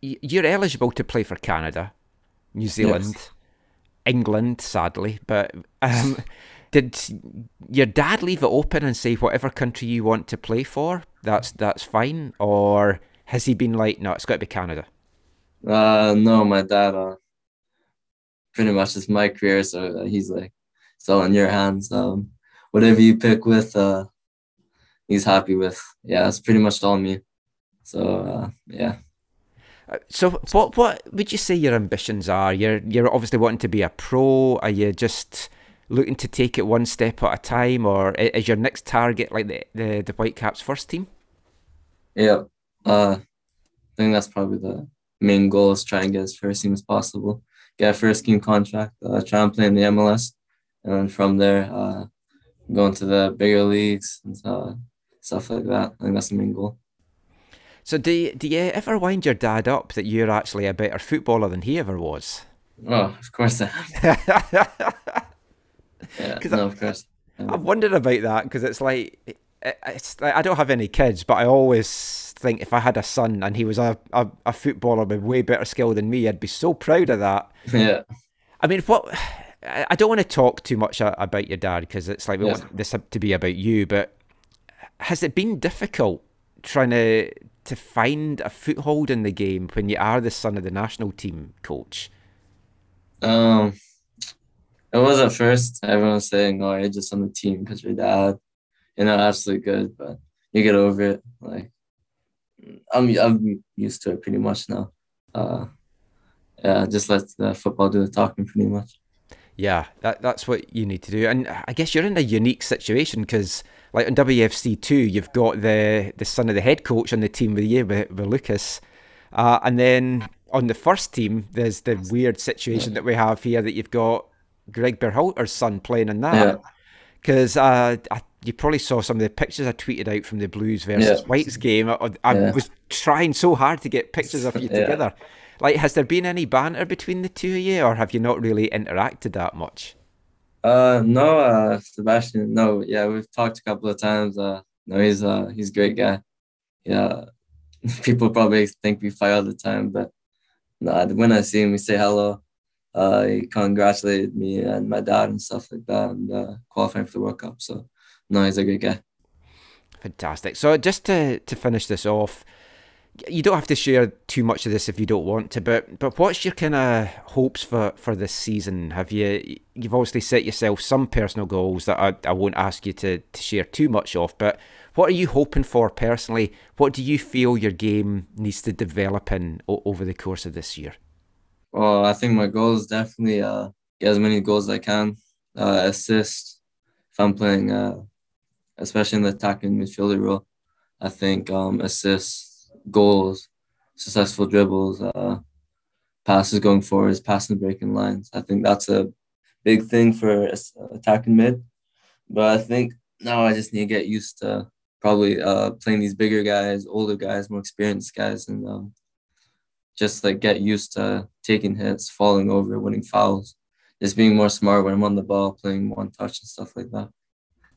You're eligible to play for Canada, New Zealand, yes. England, sadly, but um, did your dad leave it open and say whatever country you want to play for, that's that's fine, or has he been like, no, it's got to be Canada? Uh, no, my dad. Uh, pretty much it's my career. So uh, he's like, it's all in your hands. Um, whatever you pick with, uh, he's happy with. Yeah, it's pretty much all me. So uh, yeah. Uh, so what what would you say your ambitions are? You're you're obviously wanting to be a pro. Are you just looking to take it one step at a time, or is your next target like the the, the Whitecaps first team? Yeah, uh, I think that's probably the main goal is try and get as first team as possible get a first team contract, uh, try and play in the MLS, and then from there, uh, go into the bigger leagues and uh, stuff like that. I think that's the main goal. So do you, do you ever wind your dad up that you're actually a better footballer than he ever was? Oh, of course I am. yeah, no, of course. I've wondered about that because it's like it's like, I don't have any kids, but I always think if I had a son and he was a, a, a footballer with way better skill than me, I'd be so proud of that. yeah. I mean, what I don't want to talk too much about your dad because it's like we Yes. want this to be about you. But has it been difficult trying to to find a foothold in the game when you are the son of the national team coach? Um, it was at first. Everyone was saying, "Oh, you're just on the team because your dad, you're not absolutely good," but you get over it. Like, I'm I'm used to it pretty much now. Uh, yeah, just let the football do the talking pretty much. Yeah, that that's what you need to do. And I guess you're in a unique situation because, like on WFC two, you've got the the son of the head coach on the team with you with, with Lucas, uh, and then on the first team, there's the weird situation that we have here that you've got Greg Berhalter's son playing in Yeah. Because uh, I, you probably saw some of the pictures I tweeted out from the Blues versus Yeah. Whites game. I, I Yeah. was trying so hard to get pictures of you Yeah. together. Like, has there been any banter between the two of you, or have you not really interacted that much? Uh, no, uh, Sebastian. No, yeah, we've talked a couple of times. Uh, no, he's uh he's a great guy. Yeah, people probably think we fight all the time, but nah, when I see him, we say hello. Uh, he congratulated me and my dad and stuff like that, and uh, qualifying for the World Cup. So, no, he's a great guy. Fantastic. So just to to finish this off, you don't have to share too much of this if you don't want to, but but what's your kind of hopes for for this season? Have you you've obviously set yourself some personal goals that I, I won't ask you to to share too much of, but what are you hoping for personally? What do you feel your game needs to develop in o- over the course of this year? Well, I think my goal is definitely uh get as many goals as I can. Uh, assist if I'm playing, uh, especially in the attacking midfielder role. I think um assists, goals, successful dribbles, uh, passes going forwards, passing breaking lines. I think that's a big thing for attacking mid. But I think now I just need to get used to probably uh playing these bigger guys, older guys, more experienced guys, and um, just like get used to taking hits, falling over, winning fouls, just being more smart when I'm on the ball, playing one touch and stuff like that.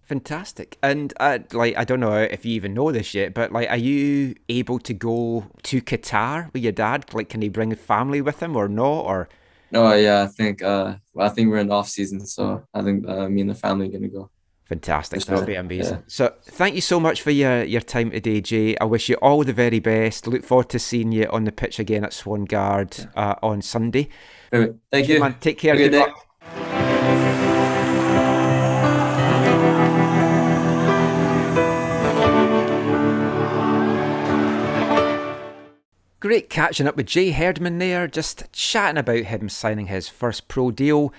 Fantastic. And uh, like, I don't know if you even know this yet, but like, are you able to go to Qatar with your dad? Like, can he bring family with him or not? Or No, yeah, I think uh, I think we're in off season, so I think uh, me and the family are gonna go. Fantastic. That'll be amazing. Yeah. So, thank you so much for your your time today, Jay. I wish you all the very best. Look forward to seeing you on the pitch again at Swangard uh, on Sunday. Thank you. Man, take care. Good luck. Great catching up with Jay Herdman there, just chatting about him signing his first pro deal.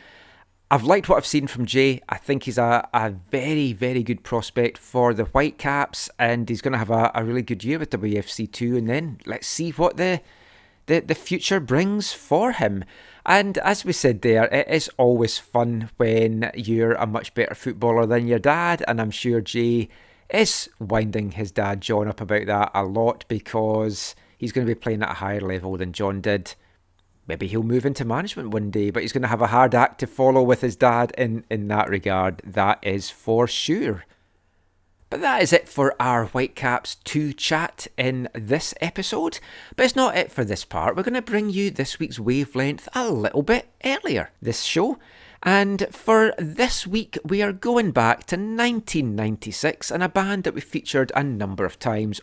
I've liked what I've seen from Jay. I think he's a, a very, very good prospect for the Whitecaps, and he's going to have a, a really good year with WFC2. And then let's see what the, the the future brings for him. And as we said there, it is always fun when you're a much better footballer than your dad, and I'm sure Jay is winding his dad John up about that a lot because he's going to be playing at a higher level than John did. Maybe he'll move into management one day, but he's going to have a hard act to follow with his dad in, in that regard. That is for sure. But that is it for our Whitecaps 2 chat in this episode. But it's not it for this part. We're going to bring you this week's wavelength a little bit earlier this show. And for this week, we are going back to 1996 and a band that we featured a number of times.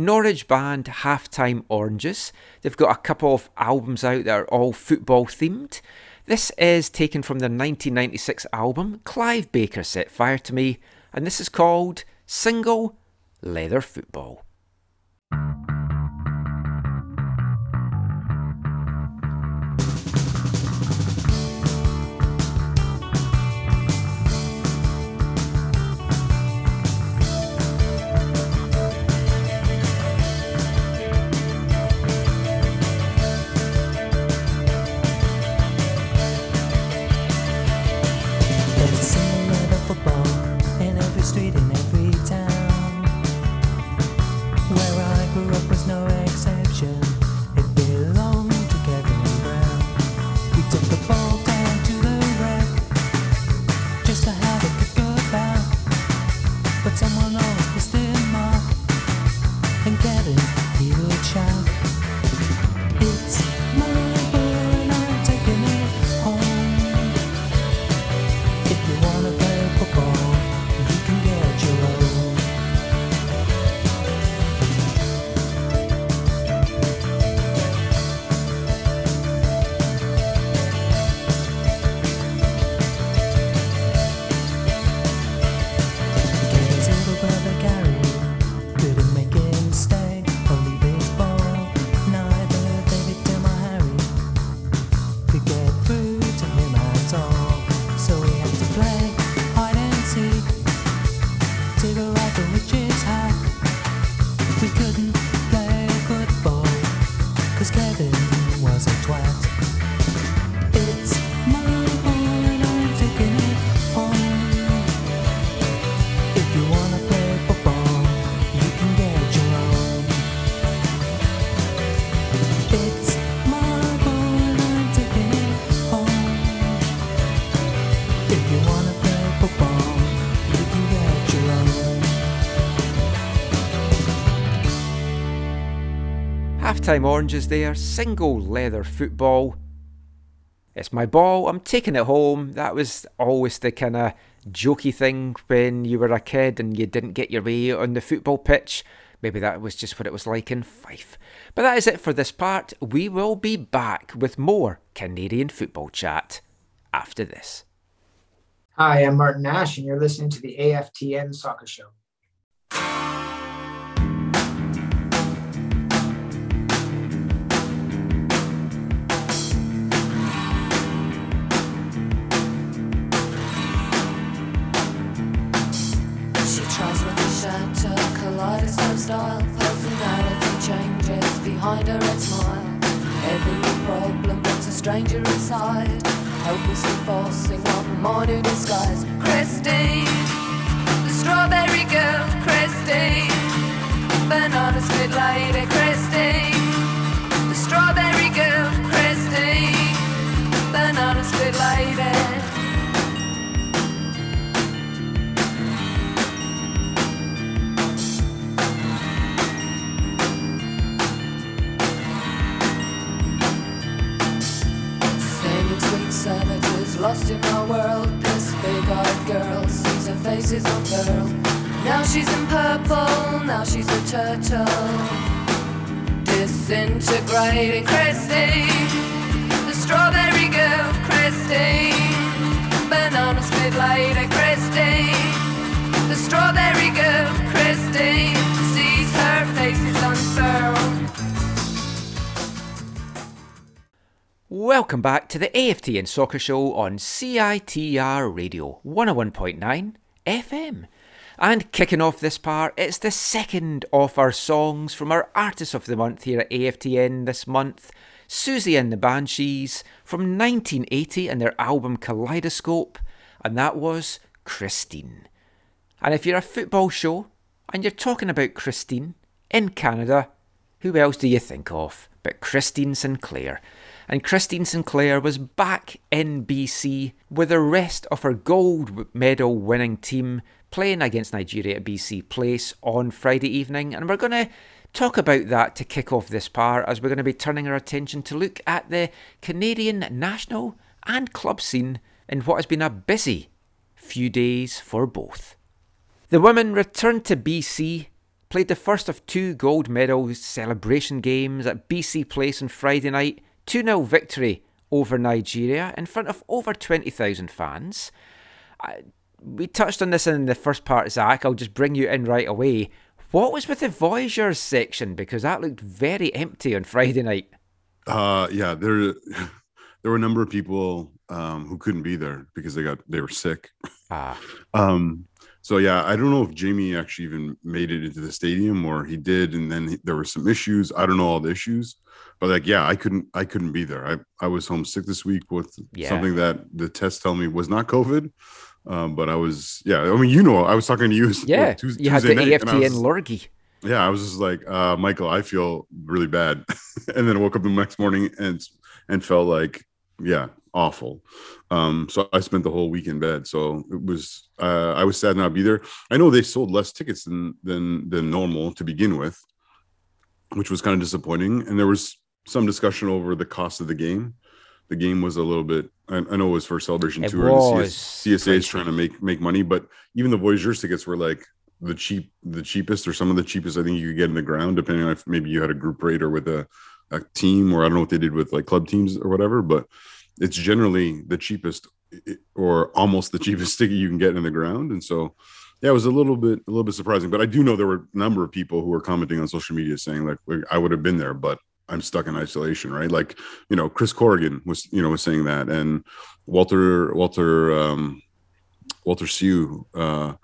Norwich band Halftime Oranges. They've got a couple of albums out that are all football themed. This is taken from their 1996 album, Clive Baker Set Fire to Me, and this is called Single Leather Football. Halftime oranges there, single leather football. It's my ball, I'm taking it home. That was always the kind of jokey thing when you were a kid and you didn't get your way on the football pitch. Maybe that was just what it was like in Fife. But that is it for this part. We will be back with more Canadian football chat after this. Hi, I'm Martin Nash, and you're listening to the AFTN Soccer Show. Tries not to shatter, kaleidoscope style. Personality changes behind her red smile. Every problem brings a stranger inside. Hopelessly forcing on minor disguise. Christine, the strawberry girl, Christine. Banana split lady, Christine. Savages lost in our world. This big-eyed girl sees her face is unfurled. Now she's in purple, now she's a turtle. Disintegrating Christine, the strawberry girl, Christine. Banana split lady, Christine. The strawberry girl, Christine, sees her face is unfurled. Welcome back to the AFTN Soccer Show on CITR Radio 101.9 FM. And kicking off this part, it's the second of our songs from our Artist of the Month here at AFTN this month, Siouxsie and the Banshees from 1980 and their album Kaleidoscope, and that was Christine. And if you're a football show and you're talking about Christine in Canada, who else do you think of but Christine Sinclair? And Christine Sinclair was back in BC with the rest of her gold medal winning team playing against Nigeria at BC Place on Friday evening. And we're going to talk about that to kick off this part as we're going to be turning our attention to look at the Canadian national and club scene in what has been a busy few days for both. The women returned to BC, played the first of two gold medal celebration games at BC Place on Friday night, 2 0 victory over Nigeria in front of over 20,000 fans. I, we touched on this in the first part, Zach. I'll just bring you in right away. What was with the Voyageurs section? Because that looked very empty on Friday night. Uh, yeah, there there were a number of people um, who couldn't be there because they got they were sick. Ah. Um, so yeah, I don't know if Jamie actually even made it into the stadium or he did, and then he, there were some issues. I don't know all the issues, but like yeah, I couldn't I couldn't be there. I I was homesick this week with Yeah. something that the tests tell me was not COVID. Um, but I was yeah. I mean, you know, I was talking to you. Yeah, what, Tues- you had the Tuesday night, and AFTN was- Lurgy. yeah, I was just like, uh, Michael, I feel really bad. and then I woke up the next morning and and felt like, yeah, awful. Um, so I spent the whole week in bed. So it was uh, I was sad not to be there. I know they sold less tickets than than than normal to begin with, which was kind of disappointing. And there was some discussion over the cost of the game. The game was a little bit. I, I know it was for Celebration It Tour. and the was CS, CSA is trying to make make money, but even the Voyageurs tickets were like the cheap, the cheapest, or some of the cheapest. I think you could get in the ground, depending on if maybe you had a group rate or with a, a team, or I don't know what they did with like club teams or whatever. But it's generally the cheapest, or almost the cheapest ticket you can get in the ground, and so yeah, it was a little bit a little bit surprising. But I do know there were a number of people who were commenting on social media saying like "Like, I would have been there, but I'm stuck in isolation, right? Like, you know, Chris Corrigan was, you know, was saying that, and Walter, Walter, um, Walter Sue, uh,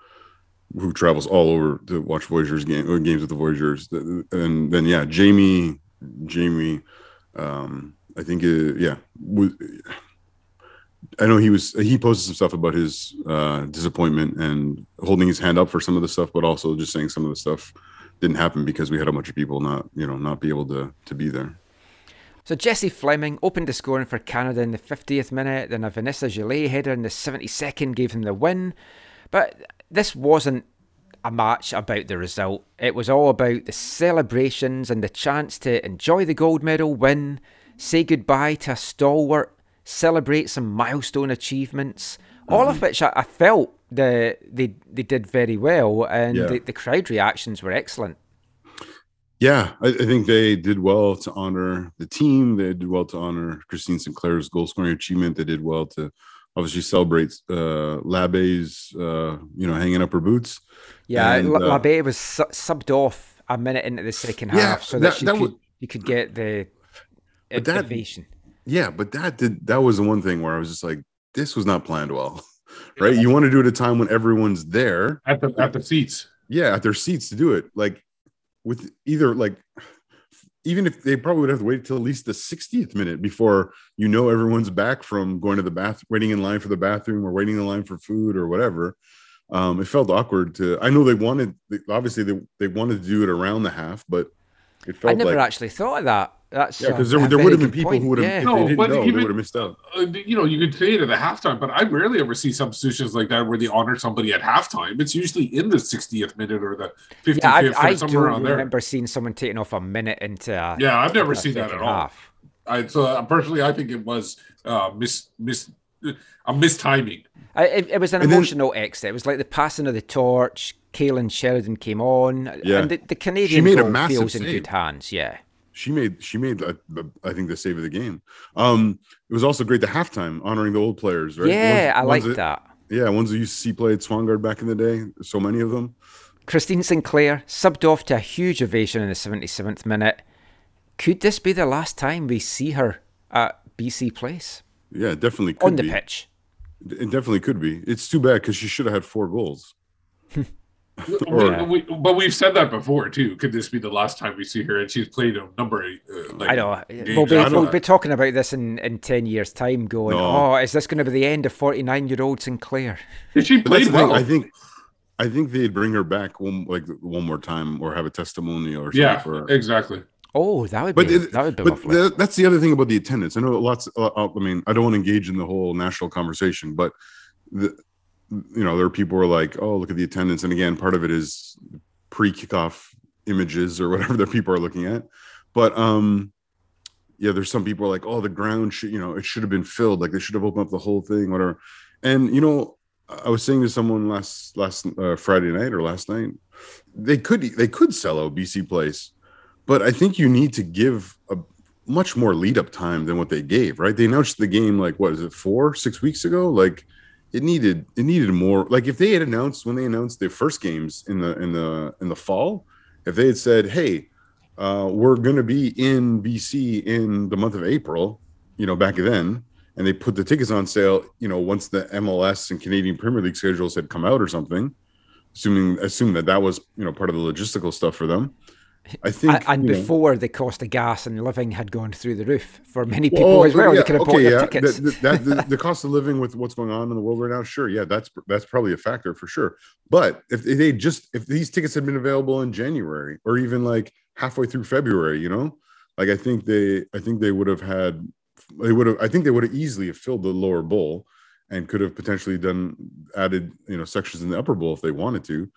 who travels all over to watch Voyageurs game games with the Voyageurs, and then yeah, Jamie, Jamie, um, I think, uh, yeah, I know he was he posted some stuff about his uh, disappointment and holding his hand up for some of the stuff, but also just saying some of the stuff didn't happen because we had a bunch of people not you know not be able to to be there. So Jessie Fleming opened the scoring for Canada in the 50th minute, then a Vanessa Gilles header in the 72nd gave them the win. But this wasn't a match about the result. It was all about the celebrations and the chance to enjoy the gold medal win, say goodbye to a stalwart, celebrate some milestone achievements. All of mm-hmm. which I, I felt the they they did very well, and Yeah. the, the crowd reactions were excellent. Yeah, I, I think they did well to honor the team. They did well to honor Christine Sinclair's goal scoring achievement. They did well to obviously celebrate uh, Labbé's, uh, you know, hanging up her boots. Yeah, And, La uh, Labbé was su- subbed off a minute into the second Yeah, half so that- that, she that could would- you could get the But that- ovation. Yeah, but that did that was the one thing where I was just like, this was not planned well, right? You want to do it at a time when everyone's there at the at the seats. yeah, at their seats to do it. Like with either like even if they probably would have to wait till at least the 60th minute before you know everyone's back from going to the bath, waiting in line for the bathroom or waiting in line for food or whatever. Um, it felt awkward to. I know they wanted, obviously they they wanted to do it around the half, but it felt I never like actually thought of that. That's yeah, because there, there would have been people point, who would have yeah. No, didn't but know, they even- would have missed out. Uh, you know, you could say it at the halftime, but I rarely ever see substitutions like that where they honor somebody at halftime. It's usually in the 60th minute or the 55th Yeah, I, or I somewhere around there. I remember seeing someone taking off a minute into a, Yeah, I've never seen that at second all. I so uh, personally, I think it was uh, mis mis a mistiming. I, it, it was an And then- emotional exit. It was like the passing of the torch. Kailen Sheridan came on, Yeah. and the, the Canadian made a goal massive feels in good hands. Yeah, She made she made uh, I think the save of the game. Um, it was also great the halftime honoring the old players, right? yeah, I Ones- like ones that. Yeah, ones who used to see play at Swangard back in the day. So many of them. Christine Sinclair subbed off to a huge ovation in the 77th minute. Could this be the last time we see her at BC Place Yeah, definitely could on the be. pitch? It definitely could be. It's too bad because she should have had four goals. We- Or- we- but we've said that before too. Could this be the last time we see her? And she's played a number of uh, like I know. We'll be, after we'll that. be talking about this in, in 10 years' time, going, No. oh, is this going to be the end of 49 year old Sinclair? Did she But that's played thing, well. I think. I think they'd bring her back one like one more time or have a testimonial or something yeah, for her. exactly. Oh, that would But be, it- that would be but lovely. the, that's the other thing about the attendance. I know lots. Uh, uh, I mean, I don't want to engage in the whole national conversation, but the, you know, there are people who are like, "Oh, look at the attendance," and again, part of it is pre-kickoff images or whatever that people are looking at. But um, yeah, there's some people like, "Oh, the ground should, you know, it should have been filled. Like they should have opened up the whole thing, whatever." And you know, I was saying to someone last last uh, Friday night or last night, they could they could sell out BC Place, but I think you need to give a much more lead up time than what they gave. Right? They announced the game like what is it four six weeks ago? Like it needed it needed more. Like if they had announced when they announced their first games in the in the in the fall, if they had said, "Hey, uh, we're going to be in BC in the month of April," you know, back then, and they put the tickets on sale, you know, once the MLS and Canadian Premier League schedules had come out or something, assuming assuming that that was you know part of the logistical stuff for them. I think, and you know- before the cost of gas and living had gone through the roof for many people Oh, as well, yeah, they could have bought their tickets. The, the- that, the, the cost of living with what's going on in the world right now, sure, yeah, that's that's probably a factor for sure. But if they just if these tickets had been available in January or even like halfway through February, you know, like I think they I think they would have had they would have I think they would have easily have filled the lower bowl and could have potentially done added you know sections in the upper bowl if they wanted to.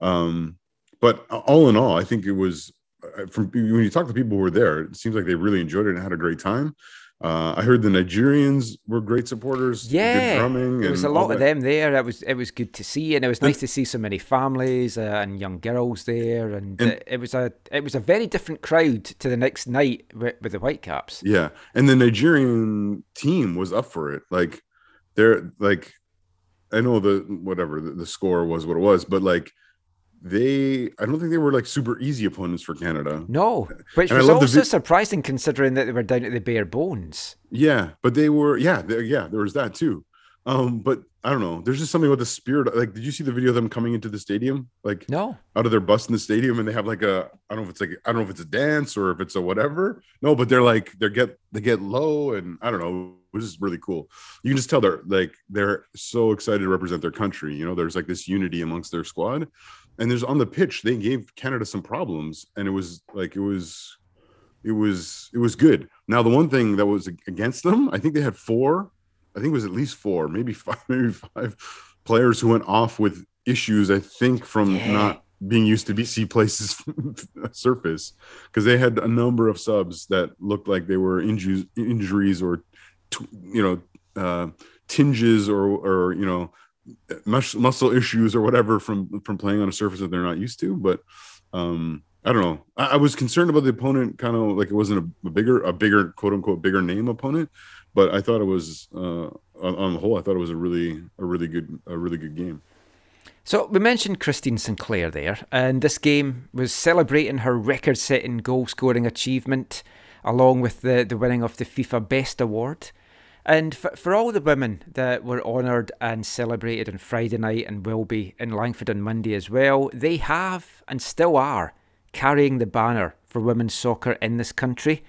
Um, but all in all, I think it was uh, from when you talk to people who were there, it seems like they really enjoyed it and had a great time. Uh, I heard the Nigerians were great supporters. good Yeah, drumming. there was a lot of them there. It was it was good to see, and it was nice to see so many families uh, and young girls there, and, And- uh, it was a it was a very different crowd to the next night with, with the Whitecaps. Yeah, and the Nigerian team was up for it. Like they're like, I know the whatever the, the score was what it was, but like they, I don't think they were like super easy opponents for Canada. No, which And was also vi- surprising considering that they were down to the bare bones. Yeah, but they were yeah, they, yeah, there was that too. Um, but I don't know. There's just something about the spirit. Like, did you see the video of them coming into the stadium? Like, No, out of their bus in the stadium, and they have like a I don't know if it's like I don't know if it's a dance or if it's a whatever. No, but they're like they get they get low, and I don't know. It was just really cool. You can just tell they're like they're so excited to represent their country. You know, there's like this unity amongst their squad, and there's on the pitch they gave Canada some problems, and it was like it was it was it was good. Now the one thing that was against them, I think they had four. I think it was at least four, maybe five, maybe five players who went off with issues, I think, from Yeah. not being used to BC places surface because they had a number of subs that looked like they were injuries, injuries or t- you know uh, tinges or or you know mus- muscle issues or whatever from from playing on a surface that they're not used to. But um, I don't know. I, I was concerned about the opponent, kind of like it wasn't a, a bigger, a bigger quote unquote bigger name opponent, but I thought it was uh, on, on the whole, I thought it was a really a really good a really good game. So we mentioned Christine Sinclair there, and this game was celebrating her record-setting goal-scoring achievement, along with the, the winning of the FIFA Best Award. And for, for all the women that were honoured and celebrated on Friday night and will be in Langford on Monday as well, they have and still are carrying the banner for women's soccer in this country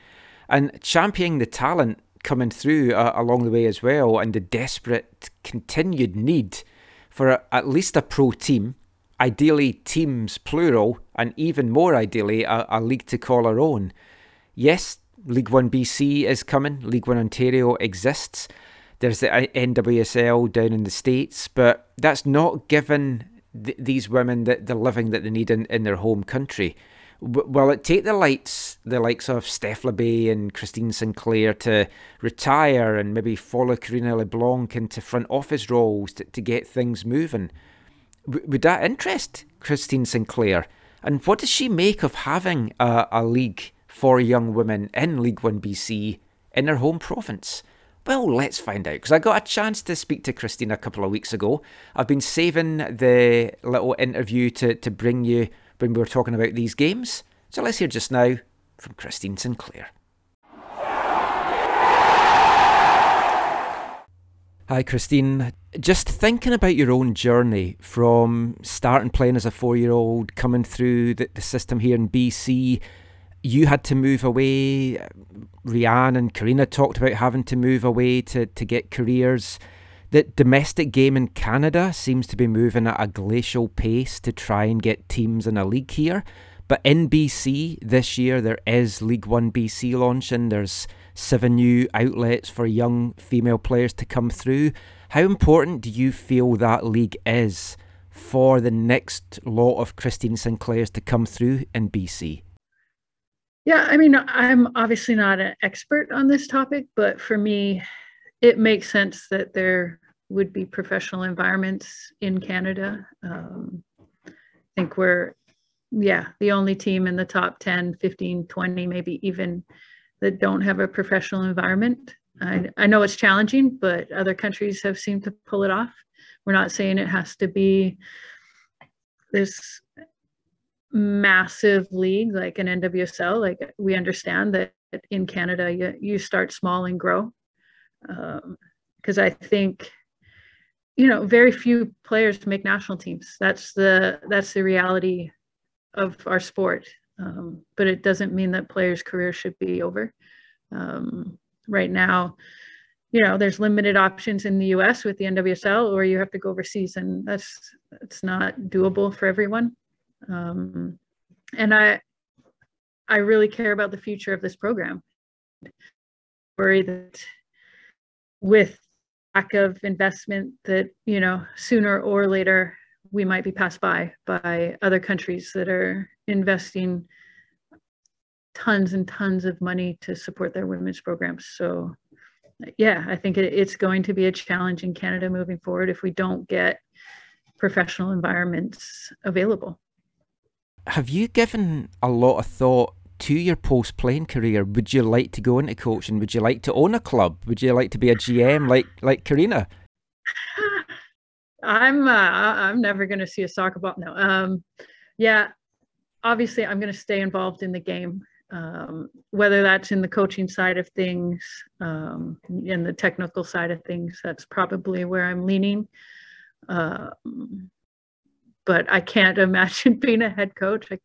and championing the talent coming through uh, along the way as well and the desperate continued need for a, at least a pro team, ideally teams plural, and even more ideally a, a league to call our own. Yes, League One BC is coming, League One Ontario exists. There's the NWSL down in the States, but that's not given th- these women the, the living that they need in, in their home country. Will it take the lights, the likes of Steph Labbé and Christine Sinclair to retire and maybe follow Karina LeBlanc into front office roles to, to get things moving? W- would that interest Christine Sinclair? And what does she make of having a, a league for young women in League One BC in her home province? Well, let's find out because I got a chance to speak to Christine a couple of weeks ago. I've been saving the little interview to, to bring you when we were talking about these games. So let's hear just now from Christine Sinclair. Hi, Christine. Just thinking about your own journey from starting playing as a four year old, coming through the, the system here in BC. You had to move away. Rhian and Karina talked about having to move away to, to get careers. The domestic game in Canada seems to be moving at a glacial pace to try and get teams in a league here. But in BC this year, there is League One BC launching. There's seven new outlets for young female players to come through. How important do you feel that league is for the next lot of Christine Sinclairs to come through in BC? Yeah, I mean, I'm obviously not an expert on this topic, but for me, it makes sense that there would be professional environments in Canada. Um, I think we're, yeah, the only team in the top 10, 15, 20, maybe even that don't have a professional environment. I, I know it's challenging, but other countries have seemed to pull it off. We're not saying it has to be this massive league like an NWSL. Like we understand that in Canada, you, you start small and grow. Because I think, you know, very few players make national teams. That's the that's the reality of our sport. Um, but it doesn't mean that players' careers should be over. Um, right now, you know, there's limited options in the U.S. with the NWSL, or you have to go overseas, and that's it's not doable for everyone. Um, and I, I really care about the future of this program. Worry that with lack of investment, that you know, sooner or later we might be passed by by other countries that are investing tons and tons of money to support their women's programs. So, yeah, I think it, it's going to be a challenge in Canada moving forward if we don't get professional environments available. Have you given a lot of thought to your post playing career? Would you like to go into coaching? Would you like to own a club? Would you like to be a GM like like Karina? I'm uh, I'm never going to see a soccer ball. No, um, yeah, obviously I'm going to stay involved in the game, um, whether that's in the coaching side of things, um, in the technical side of things. That's probably where I'm leaning. Um, but I can't imagine being a head coach. Like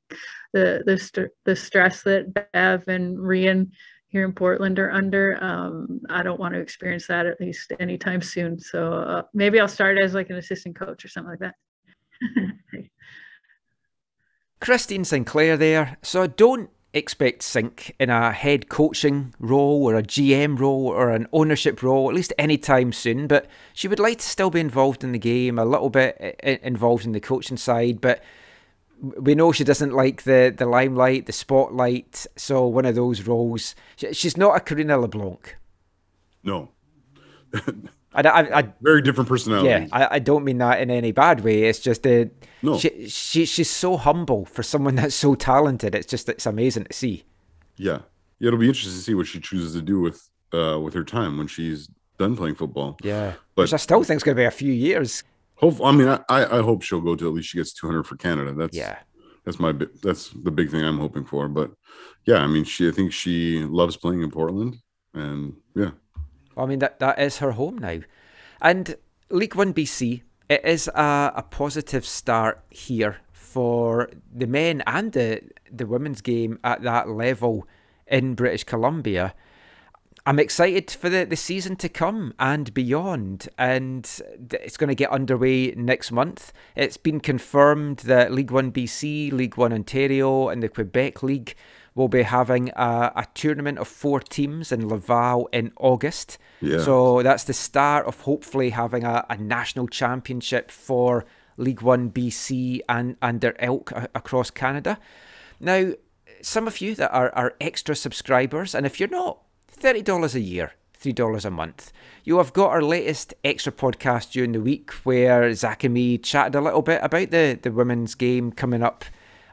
the the st- the stress that Bev and Rhian here in Portland are under. Um, I don't want to experience that at least anytime soon. So uh, maybe I'll start as like an assistant coach or something like that. Christine Sinclair there. So don't expect Sink in a head coaching role or a GM role or an ownership role, at least anytime soon. But she would like to still be involved in the game, a little bit eh, eh, involved in the coaching side. But we know she doesn't like the, the limelight, the spotlight. So one of those roles. She's not a Karina LeBlanc. No. I, I, I, very different personality. Yeah, I, I don't mean that in any bad way. It's just a no. She, she she's so humble for someone that's so talented. It's just it's amazing to see. Yeah, yeah. It'll be interesting to see what she chooses to do with uh with her time when she's done playing football. Yeah, but Which I still think it's going to be a few years. Hope I mean I I hope she'll go to at least she gets 200 for Canada. That's yeah. That's my that's the big thing I'm hoping for. But yeah, I mean she I think she loves playing in Portland, and yeah, I mean that that is her home now, and League One BC. It is a, a positive start here for the men and the the women's game at that level in British Columbia. I'm excited for the, the season to come and beyond, and it's going to get underway next month. It's been confirmed that League One BC, League One Ontario, and the Quebec League will be having a, a tournament of four teams in Laval in August. Yeah. So that's the start of hopefully having a, a national championship for League One BC and, and their ilk across Canada. Now, some of you that are, are extra subscribers, and if you're not, $30 a year. $3 a month. You have got our latest extra podcast during the week where Zach and me chatted a little bit about the, the women's game coming up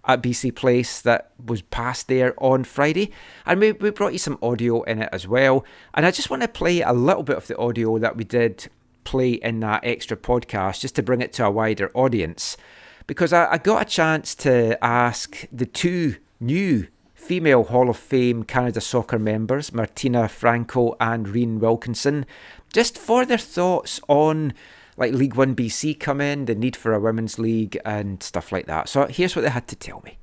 at BC Place that was passed there on Friday. And we, we brought you some audio in it as well. And I just want to play a little bit of the audio that we did play in that extra podcast just to bring it to a wider audience. Because I, I got a chance to ask the two new female Hall of Fame Canada soccer members, Martina Franco and Rhian Wilkinson, just for their thoughts on like League One BC come in, the need for a women's league and stuff like that. So here's what they had to tell me.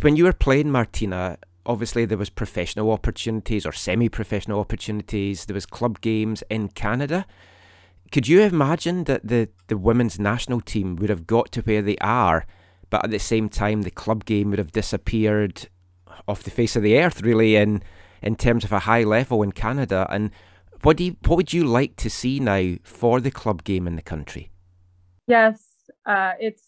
When you were playing Martina, obviously there was professional opportunities or semi-professional opportunities. There was club games in Canada. Could you imagine that the, the women's national team would have got to where they are, but at the same time the club game would have disappeared off the face of the earth, really, in in terms of a high level in Canada? And what do you, what would you like to see now for the club game in the country? Yes, uh, it's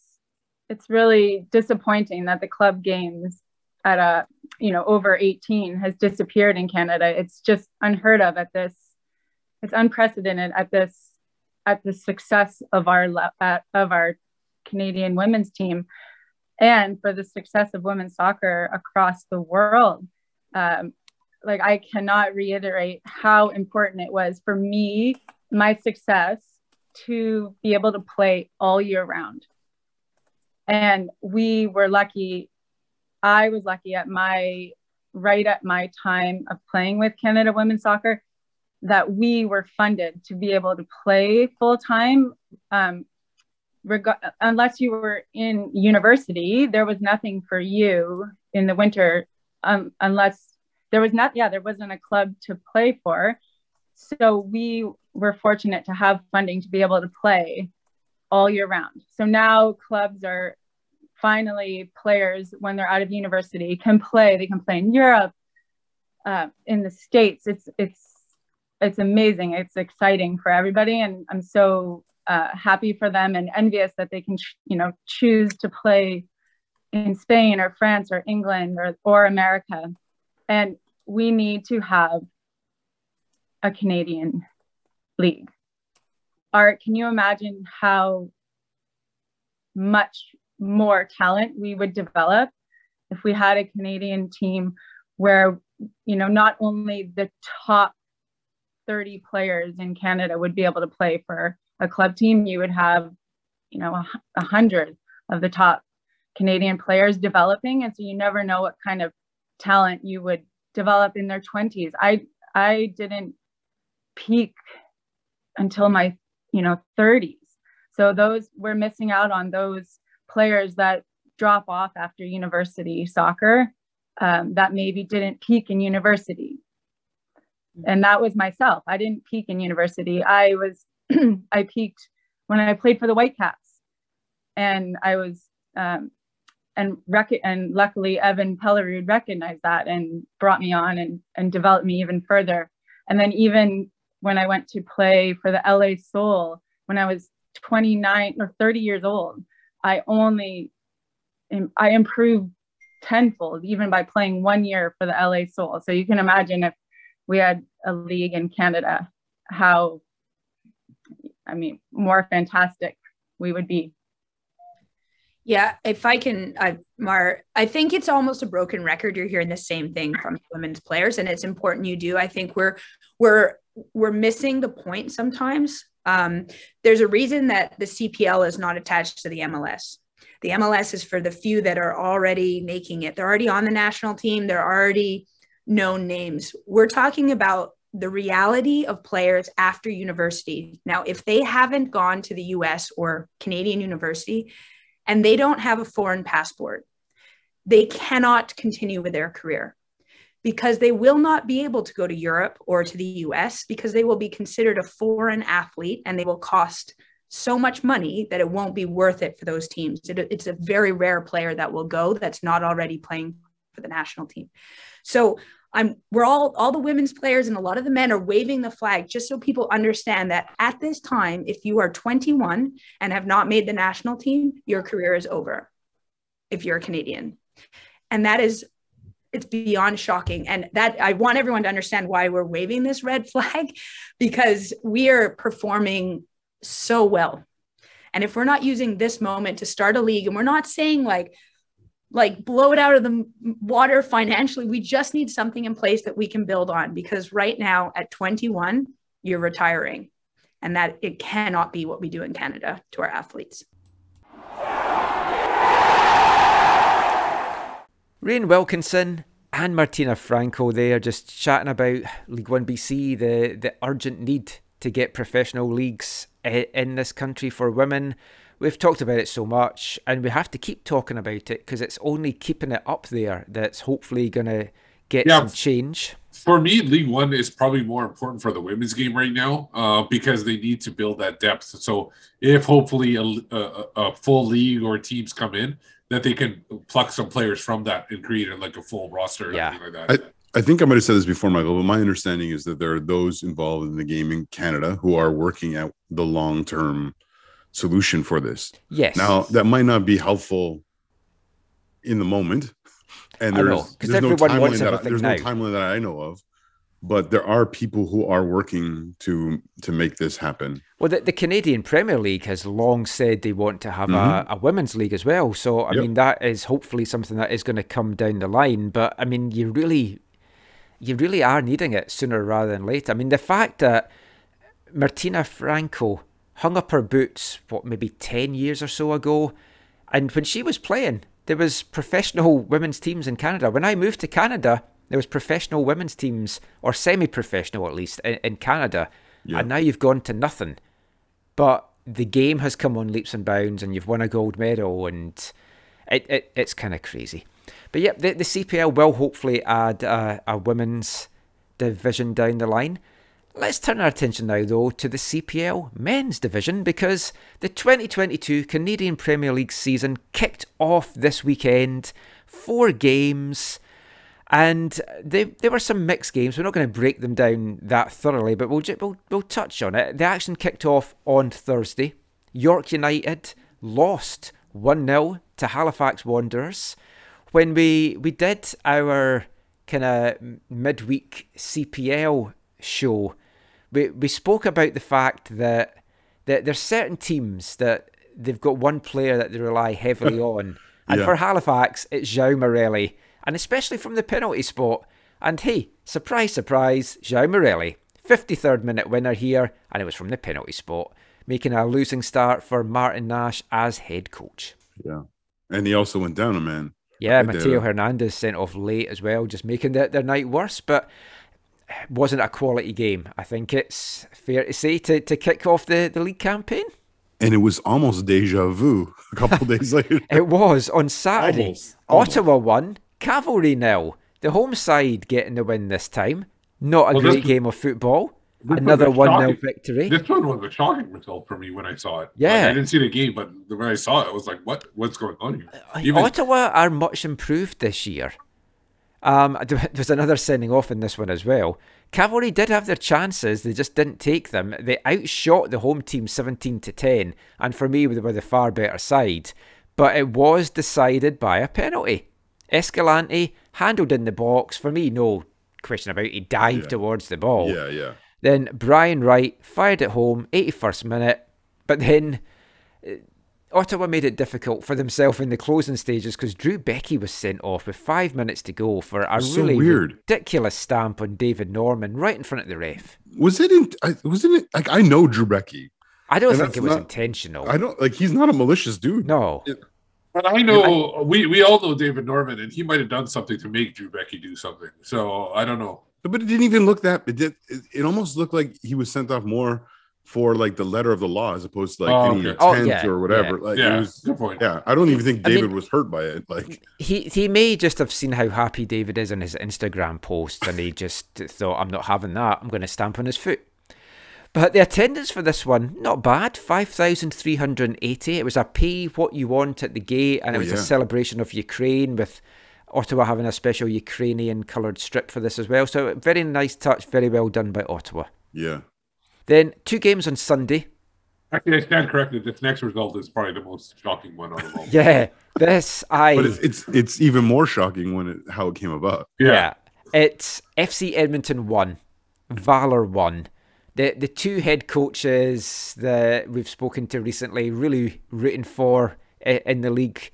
it's really disappointing that the club games at a you know over 18 has disappeared in Canada. It's just unheard of at this. It's unprecedented at this at the success of our at, of our Canadian women's team, and for the success of women's soccer across the world. Um, like I cannot reiterate how important it was for me, my success to be able to play all year round. And we were lucky. I was lucky at my right at my time of playing with Canada women's soccer that we were funded to be able to play full time. Um, reg- unless you were in university, there was nothing for you in the winter um, unless there was not yeah there wasn't a club to play for. So we were fortunate to have funding to be able to play all year round. So now clubs are finally players when they're out of university can play. They can play in europe uh, in the states. It's it's it's amazing. It's exciting for everybody and i'm so uh, happy for them and envious that they can you know choose to play in spain or france or england or, or america and we need to have a Canadian league. Art, can you imagine how much more talent we would develop if we had a Canadian team where, you know, not only the top 30 players in Canada would be able to play for a club team, you would have, you know, a, hundred of the top Canadian players developing. And so you never know what kind of talent you would develop in their 20s. I I didn't peak until my, you know, 30s. So those we're missing out on those players that drop off after university soccer um, that maybe didn't peak in university. And that was myself. I didn't peak in university. I was I peaked when I played for the Whitecaps, and I was um, and rec- and luckily Even Pellerud recognized that and brought me on and and developed me even further. And then even when I went to play for the LA Sol when I was 29 or 30 years old, I only I improved tenfold even by playing one year for the LA Sol. So you can imagine if we had a league in Canada, how I mean more fantastic we would be. Yeah, if I can, I, Mar, I think it's almost a broken record. You're hearing the same thing from women's players, and it's important you do. I think we're we're we're missing the point sometimes. Um, there's a reason that the CPL is not attached to the MLS. The MLS is for the few that are already making it. They're already on the national team. They're already known names. We're talking about the reality of players after university. Now, if they haven't gone to the US or Canadian university and they don't have a foreign passport, they cannot continue with their career because they will not be able to go to Europe or to the US because they will be considered a foreign athlete and they will cost so much money that it won't be worth it for those teams. It, it's a very rare player that will go that's not already playing for the national team. So I'm we're all all the women's players and a lot of the men are waving the flag just so people understand that at this time, if you are 21 and have not made the national team, your career is over. If you're a Canadian. And that is it's beyond shocking and that i want everyone to understand why we're waving this red flag because we are performing so well and if we're not using this moment to start a league and we're not saying like like blow it out of the water financially we just need something in place that we can build on because right now at 21 you're retiring and that it cannot be what we do in canada to our athletes Rhian Wilkinson and Martina Franco there just chatting about League One BC, the, the urgent need to get professional leagues in this country for women. We've talked about it so much, and we have to keep talking about it because it's only keeping it up there that's hopefully going to get Yeah. some change. For me, League One is probably more important for the women's game right now uh, because they need to build that depth. So if hopefully a, a, a full league or teams come in, that they can pluck some players from that and create like a full roster. Yeah. Like that. I, I think I might have said this before, Michael, but my understanding is that there are those involved in the game in Canada who are working at the long term solution for this. Yes. Now, that might not be helpful in the moment. And I there's, there's no everyone timeline wants that, everything there's now. no timeline that I know of. But there are people who are working to to make this happen. Well, the, the Canadian Premier League has long said they want to have Mhm. a, a women's league as well. So, I Yep. mean, that is hopefully something that is going to come down the line. But, I mean, you really, you really are needing it sooner rather than later. I mean, the fact that Martina Franco hung up her boots, what, maybe 10 years or so ago, and when she was playing, there was professional women's teams in Canada. When I moved to Canada, there was professional women's teams, or semi-professional at least, in, in Canada. And now you've gone to nothing. But the game has come on leaps and bounds, and you've won a gold medal, and it, it it's kind of crazy. But yep, the, the CPL will hopefully add a, a women's division down the line. Let's turn our attention now, though, to the CPL men's division because the 2022 Canadian Premier League season kicked off this weekend. Four games, and they, there were some mixed games. We're not going to break them down that thoroughly, but we'll, we'll, we'll touch on it. The action kicked off on Thursday. York United lost 1 0 to Halifax Wanderers. When we, we did our kind of midweek CPL show, we, we spoke about the fact that, that there's certain teams that they've got one player that they rely heavily on. And Yeah. for Halifax, it's João Morelli, and especially from the penalty spot. And hey, surprise, surprise, João Morelli, 53rd minute winner here, and it was from the penalty spot, making a losing start for Martin Nash as head coach. Yeah. And he also went down a man. Yeah. Mateo Hernandez sent off late as well, just making their, their night worse. But wasn't a quality game. I think it's fair to say to, to kick off the, the league campaign. And it was almost deja vu a couple days later. It was on Saturday. Almost, almost. Ottawa won, Cavalry nil. The home side getting the win this time. Not a Well, great this- game of football. Another 1 0 victory. This one was a shocking result for me when I saw it. Like, Yeah. I didn't see the game, but when I saw it, I was like, "What? What's going on here?" Uh, Even Ottawa are much improved this year. Um, there was another sending off in this one as well. Cavalry did have their chances, they just didn't take them. They outshot the home team 17 to 10, and for me, they were the far better side. But it was decided by a penalty. Escalante handled in the box. For me, no question about it. He dived Yeah. towards the ball. Yeah, yeah. Then Brian Wright fired it home, 81st minute. But then Ottawa made it difficult for themselves in the closing stages because Drew Beckie was sent off with five minutes to go for a So really weird. ridiculous stamp on David Norman right in front of the ref. Was it in? I, wasn't it like I know Drew Beckie. I don't think it was not- intentional. I don't like. He's not a malicious dude. No. But I know we we all know David Norman, and he might have done something to make Drew Beckie do something. So I don't know. But it didn't even look that. It did. It, it almost looked like he was sent off more for like the letter of the law as opposed to like Oh, any okay. Oh, intent Oh, yeah, or whatever. yeah. Like Yeah, it was. good point. Yeah, I don't even think I mean- David was hurt by it. Like He he may just have seen how happy David is on his Instagram posts and he just thought, I'm not having that. I'm going to stamp on his foot. But the attendance for this one, not bad. 5,380. It was a pay what you want at the gate and it Oh, was a celebration of Ukraine with Ottawa having a special Ukrainian coloured strip for this as well. So very nice touch, very well done by Ottawa. yeah, Then two games on Sunday. Actually, I stand corrected. This next result is probably the most shocking one out of all. Yeah, this I but it's it's, it's even more shocking when it how it came about. Yeah. It's FC Edmonton 1, Valor 1. The the two head coaches that we've spoken to recently really rooting for in the league,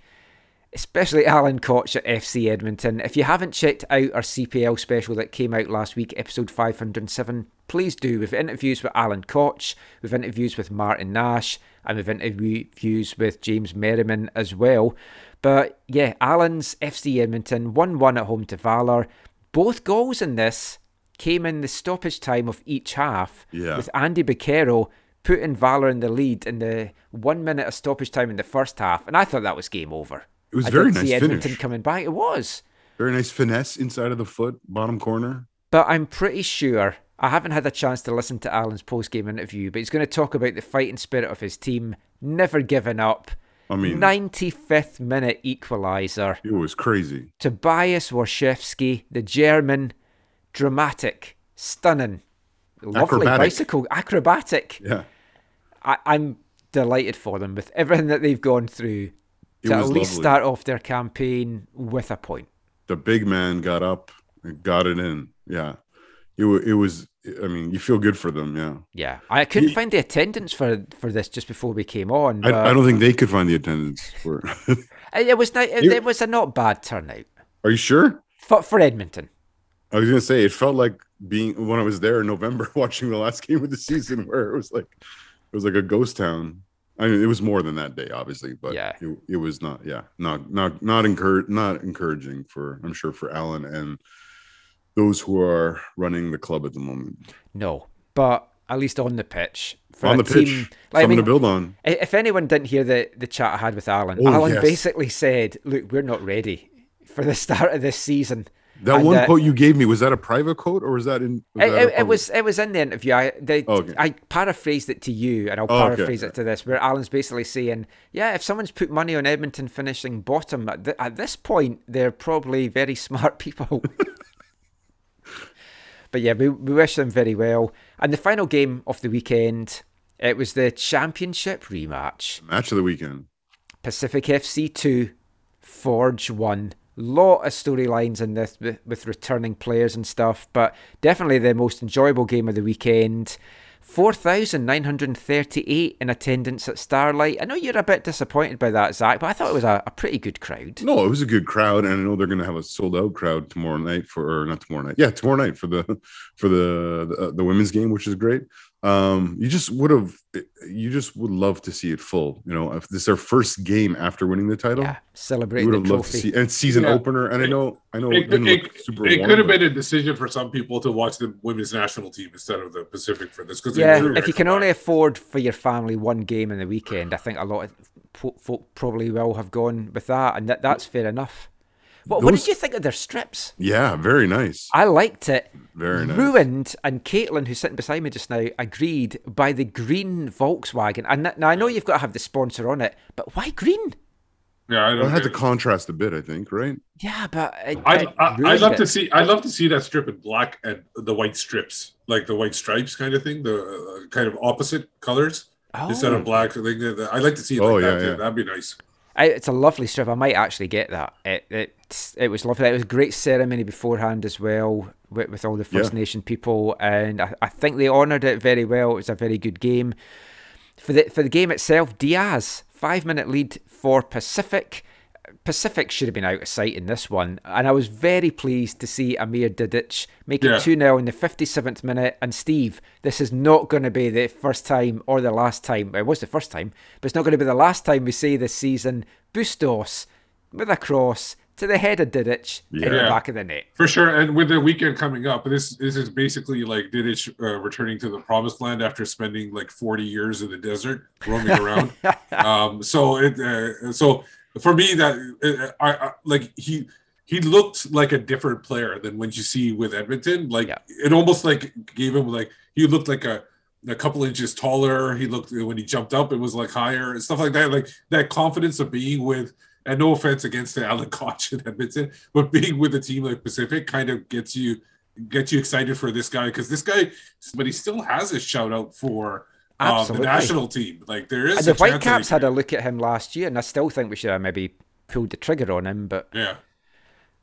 especially Alan Koch at FC Edmonton. If you haven't checked out our CPL special that came out last week, episode 507, please do. We've interviews with Alan Koch, we've interviews with Martin Nash, and we've interviews with James Merriman as well. But yeah, Alan's FC Edmonton 1 1 at home to Valor. Both goals in this came in the stoppage time of each half, Yeah. with Andy Beccaro putting Valor in the lead in the one minute of stoppage time in the first half. And I thought that was game over. It was I very didn't see nice Edmonton finish. coming back. It was. Very nice finesse inside of the foot, bottom corner. But I'm pretty sure I haven't had a chance to listen to Alan's post game interview, but he's going to talk about the fighting spirit of his team, never giving up. I mean, 95th minute equaliser. it was crazy. Tobias Warschewski, the German, dramatic, stunning, lovely Acrobatic. bicycle, acrobatic. Yeah, I, I'm delighted for them with everything that they've gone through It to at least lovely. start off their campaign with a point. the big man got up and got it in. Yeah, it it was. I mean, you feel good for them. Yeah, Yeah, I couldn't find the attendance for for this just before we came on. I, I don't think they could find the attendance for. it uh, it was not, it, it was a not bad turnout Are you sure? for for Edmonton. I was gonna say it felt like being when I was there in November watching the last game of the season, where it was like it was like a ghost town. I mean, it was more than that day, obviously, but Yeah. it, it was not. Yeah, not not not encourage not encouraging for I'm sure for Alan and those who are running the club at the moment. No, but at least on the pitch. For On a the pitch, team, like, I something to mean, build on. If anyone didn't hear the, the chat I had with Alan, Oh, Alan yes. basically said, "Look, we're not ready for the start of this season." That And, one uh, quote you gave me was that a private quote or was that in? Was It, that it, it was it was in the interview. I they, Oh, okay. I paraphrased it to you, and I'll Oh, okay. paraphrase it to this, where Alan's basically saying, "Yeah, if someone's put money on Edmonton finishing bottom at, th- at this point, they're probably very smart people." But yeah, we, we wish them very well. And the final game of the weekend, it was the championship rematch. match of the weekend. Pacific FC 2, Forge 1. Lot of storylines in this with, with returning players and stuff, but definitely the most enjoyable game of the weekend. 4,938 in attendance at Starlight. I know you're a bit disappointed by that, Zach, but I thought it was a, a pretty good crowd. No, it was a good crowd, and I know they're going to have a sold out crowd tomorrow night for, or not tomorrow night, yeah, tomorrow night for the for the the, uh, the women's game, which is great. Um, you just would have, you just would love to see it full. You know, if this is their first game after winning the title, Yeah, you celebrating would have loved to trophy. see and season Yeah. opener. And I know, I know, it, It, it, super. it warm, could have but- been a decision for some people to watch the women's national team instead of the Pacific for this. Because Yeah, if you can only afford for your family one game in the weekend, I think a lot of po- folk probably will have gone with that, and that, that's fair enough. What, what did you think of their strips? Yeah, very nice. I liked it. Very nice. Ruined, and Caitlin, who's sitting beside me just now, agreed by the green Volkswagen. And now I know you've got to have the sponsor on it, but why green? Yeah, I It don't. had to contrast a bit, I think, right? Yeah, but it, I, it I, I'd love it. to see. I'd love to see that strip in black and the white strips, like the white stripes kind of thing, the uh, kind of opposite colors instead Oh. of black. I think that- I'd like to see it Oh, like yeah, that. too. yeah. That'd be nice. I, it's a lovely strip. I might actually get that. It it it was lovely. It was a great ceremony beforehand as well with, with all the First Yeah. Nation people, and I, I think they honoured it very well. It was a very good game. For the for the game itself, Diaz five minute lead for Pacific. Pacific should have been out of sight in this one, and I was very pleased to see Amer Didic make Yeah. it 2 0 in the 57th minute. And Steve, this is not going to be the first time or the last time. It was the first time, but it's not going to be the last time we see this season Bustos with a cross to the head of Didic in the back of the net. For sure, and with the weekend coming up, this this is basically like Didic uh, returning to the promised land after spending like forty years in the desert roaming around. um, so it uh, so for me that uh, I, I like he he looked like a different player than when you see with Edmonton. Like it almost like gave him like he looked like a a couple inches taller. He looked when he jumped up, it was like higher and stuff like that. Like that confidence of being with, and no offense against the Alan Koch in Edmonton, but being with a team like Pacific kind of gets you gets you excited for this guy because this guy, but he still has a shout out for uh, the national team. Like there is And a the chance that he Whitecaps had a look at him last year, and I still think we should have maybe pulled the trigger on him. But Yeah.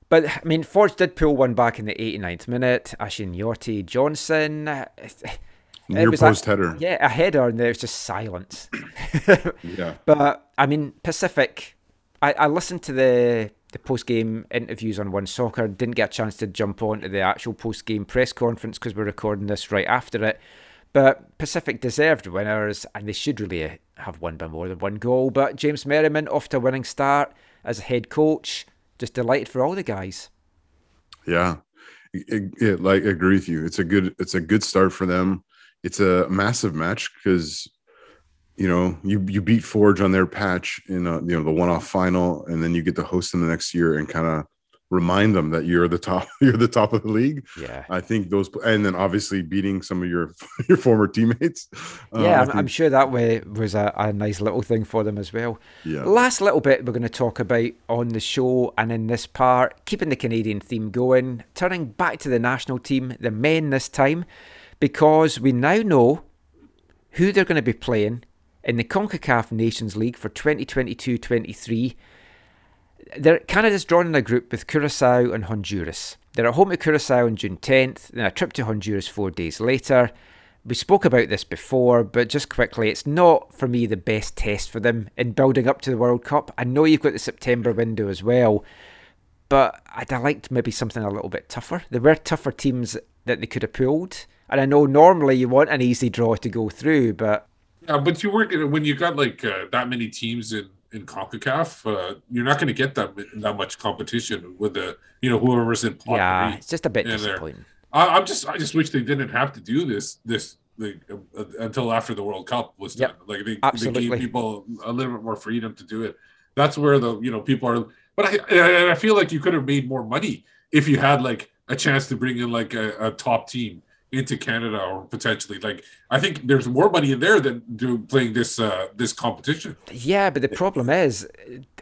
But I mean, Forge did pull one back in the 89th minute. Ashin Yorty Johnson. uh, Near was a- post header. Yeah, a header, and there was just silence. Yeah. But I mean, Pacific. I, I listened to the the post game interviews on OneSoccer. Didn't get a chance to jump on to the actual post game press conference because we're recording this right after it. But Pacific deserved winners, and they should really have won by more than one goal. But James Merriman off to a winning start as head coach. Just delighted for all the guys. Yeah, it, it- like I agree with you. It's a good it's a good start for them. It's a massive match because you know you you beat Forge on their patch in a, you know the one off final, and then you get to host them the next year and kind of remind them that you're the top you're the top of the league. Yeah. I think those and then obviously beating some of your your former teammates. Uh, yeah, I'm, I'm sure that way was a, a nice little thing for them as well. Yeah. Last little bit we're going to talk about on the show and in this part, keeping the Canadian theme going, turning back to the national team, the men this time, because we now know who they're going to be playing in the CONCACAF Nations League for 2022-23. They're, Canada's drawn in a group with Curacao and Honduras. They're at home to Curacao on June 10th, then a trip to Honduras four days later. We spoke about this before, but just quickly, it's not for me the best test for them in building up to the World Cup. I know you've got the September window as well, but I'd have liked maybe something a little bit tougher. There were tougher teams that they could have pulled, and I know normally you want an easy draw to go through, but Yeah, but you weren't when you got like uh, that many teams in in Concacaf, uh, you're not going to get that that much competition with the you know whoever's in pot yeah, three it's just a bit disappointing. I, I'm just I just wish they didn't have to do this this like, uh, until after the World Cup was done. Like they, they gave people a little bit more freedom to do it. That's where the you know people are. But I and I feel like you could have made more money if you had like a chance to bring in like a, a top team into Canada or potentially like I think there's more money in there than do playing this uh this competition. Yeah, but the problem is,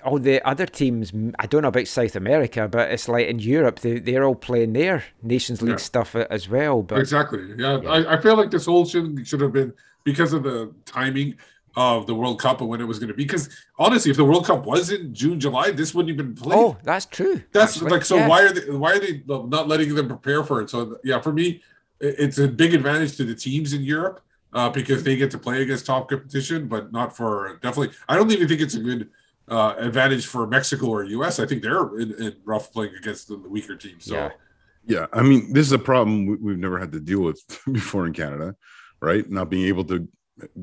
all the other teams, I don't know about South America, but it's like in Europe, they, they're all playing their Nations League Yeah. stuff as well. But exactly. Yeah, I, I feel like this whole should should have been because of the timing of the World Cup and when it was going to be. Because honestly, if the World Cup was in June, July, this wouldn't even play. Oh, that's true. That's actually. like so. Yeah. Why are they? Why are they not letting them prepare for it? So yeah, for me, it- it's a big advantage to the teams in Europe uh, because they get to play against top competition, but not for definitely. I don't even think it's a good uh, advantage for Mexico or US. I think they're in, in rough playing against the, the weaker teams. So. Yeah. Yeah, I mean, this is a problem we- we've never had to deal with before in Canada, right? Not being able to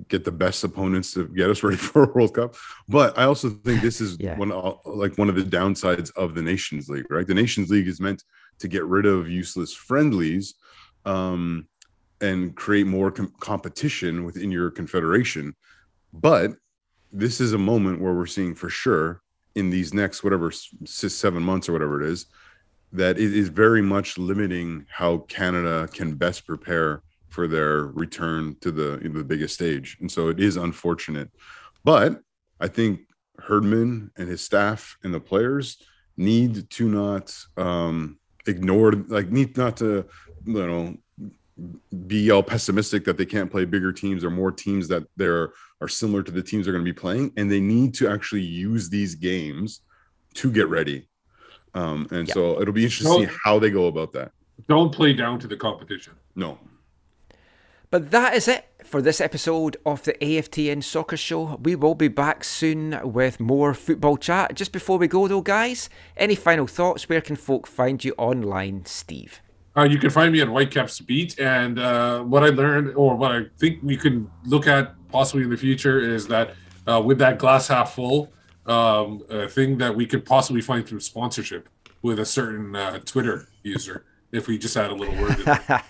get the best opponents to get us ready for a World Cup. But I also think this is Yeah. one of, like one of the downsides of the Nations League, right? The Nations League is meant to get rid of useless friendlies um, and create more com- competition within your confederation. But this is a moment where we're seeing for sure in these next whatever six, seven months or whatever it is, that it is very much limiting how Canada can best prepare for their return to the the biggest stage. And so it is unfortunate. But I think Herdman and his staff and the players need to not um ignore like need not to you know be all pessimistic that they can't play bigger teams or more teams that they're are similar to the teams they're going to be playing and they need to actually use these games to get ready um and so it'll be interesting to see how they go about that Don't play down to the competition. no But that is it for this episode of the AFTN Soccer Show. We will be back soon with more football chat. Just before we go, though, guys, any final thoughts? Where can folk find you online, Steve? Uh, you can find me at Whitecaps Beat, and uh, what I learned, or what I think we can look at possibly in the future, is that uh, with that glass half full um, a thing that we could possibly find through sponsorship with a certain uh, Twitter user, if we just add a little word. In there.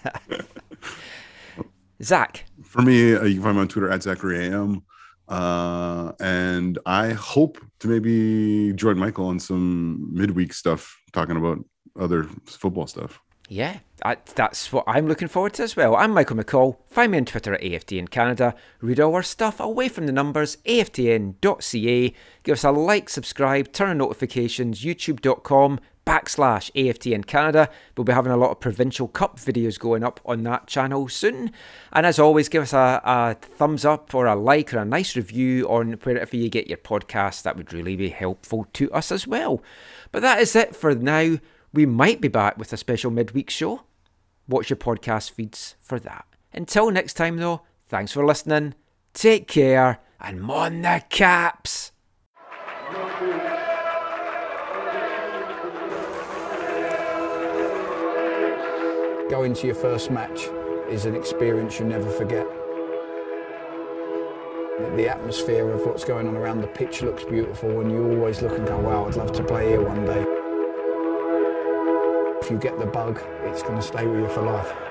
Zach. For me, uh, you can find me on Twitter at Zachary AM. Uh, and I hope to maybe join Michael on some midweek stuff, talking about other football stuff. Yeah, I, that's what I'm looking forward to as well. I'm Michael McColl. Find me on Twitter at AFTN Canada. Read all our stuff away from the numbers, aftn.ca. Give us a like, subscribe, turn on notifications, youtube.com backslash AFTN Canada. We'll be having a lot of Provincial Cup videos going up on that channel soon. And as always, give us a, a thumbs up or a like or a nice review on wherever you get your podcast. That would really be helpful to us as well. But that is it for now. We might be back with a special midweek show. Watch your podcast feeds for that. Until next time, though, thanks for listening. Take care and mon the caps. Going to your first match is an experience you never forget. The atmosphere of what's going on around the pitch looks beautiful, and you always look and go, wow, I'd love to play here one day. If you get the bug, it's going to stay with you for life.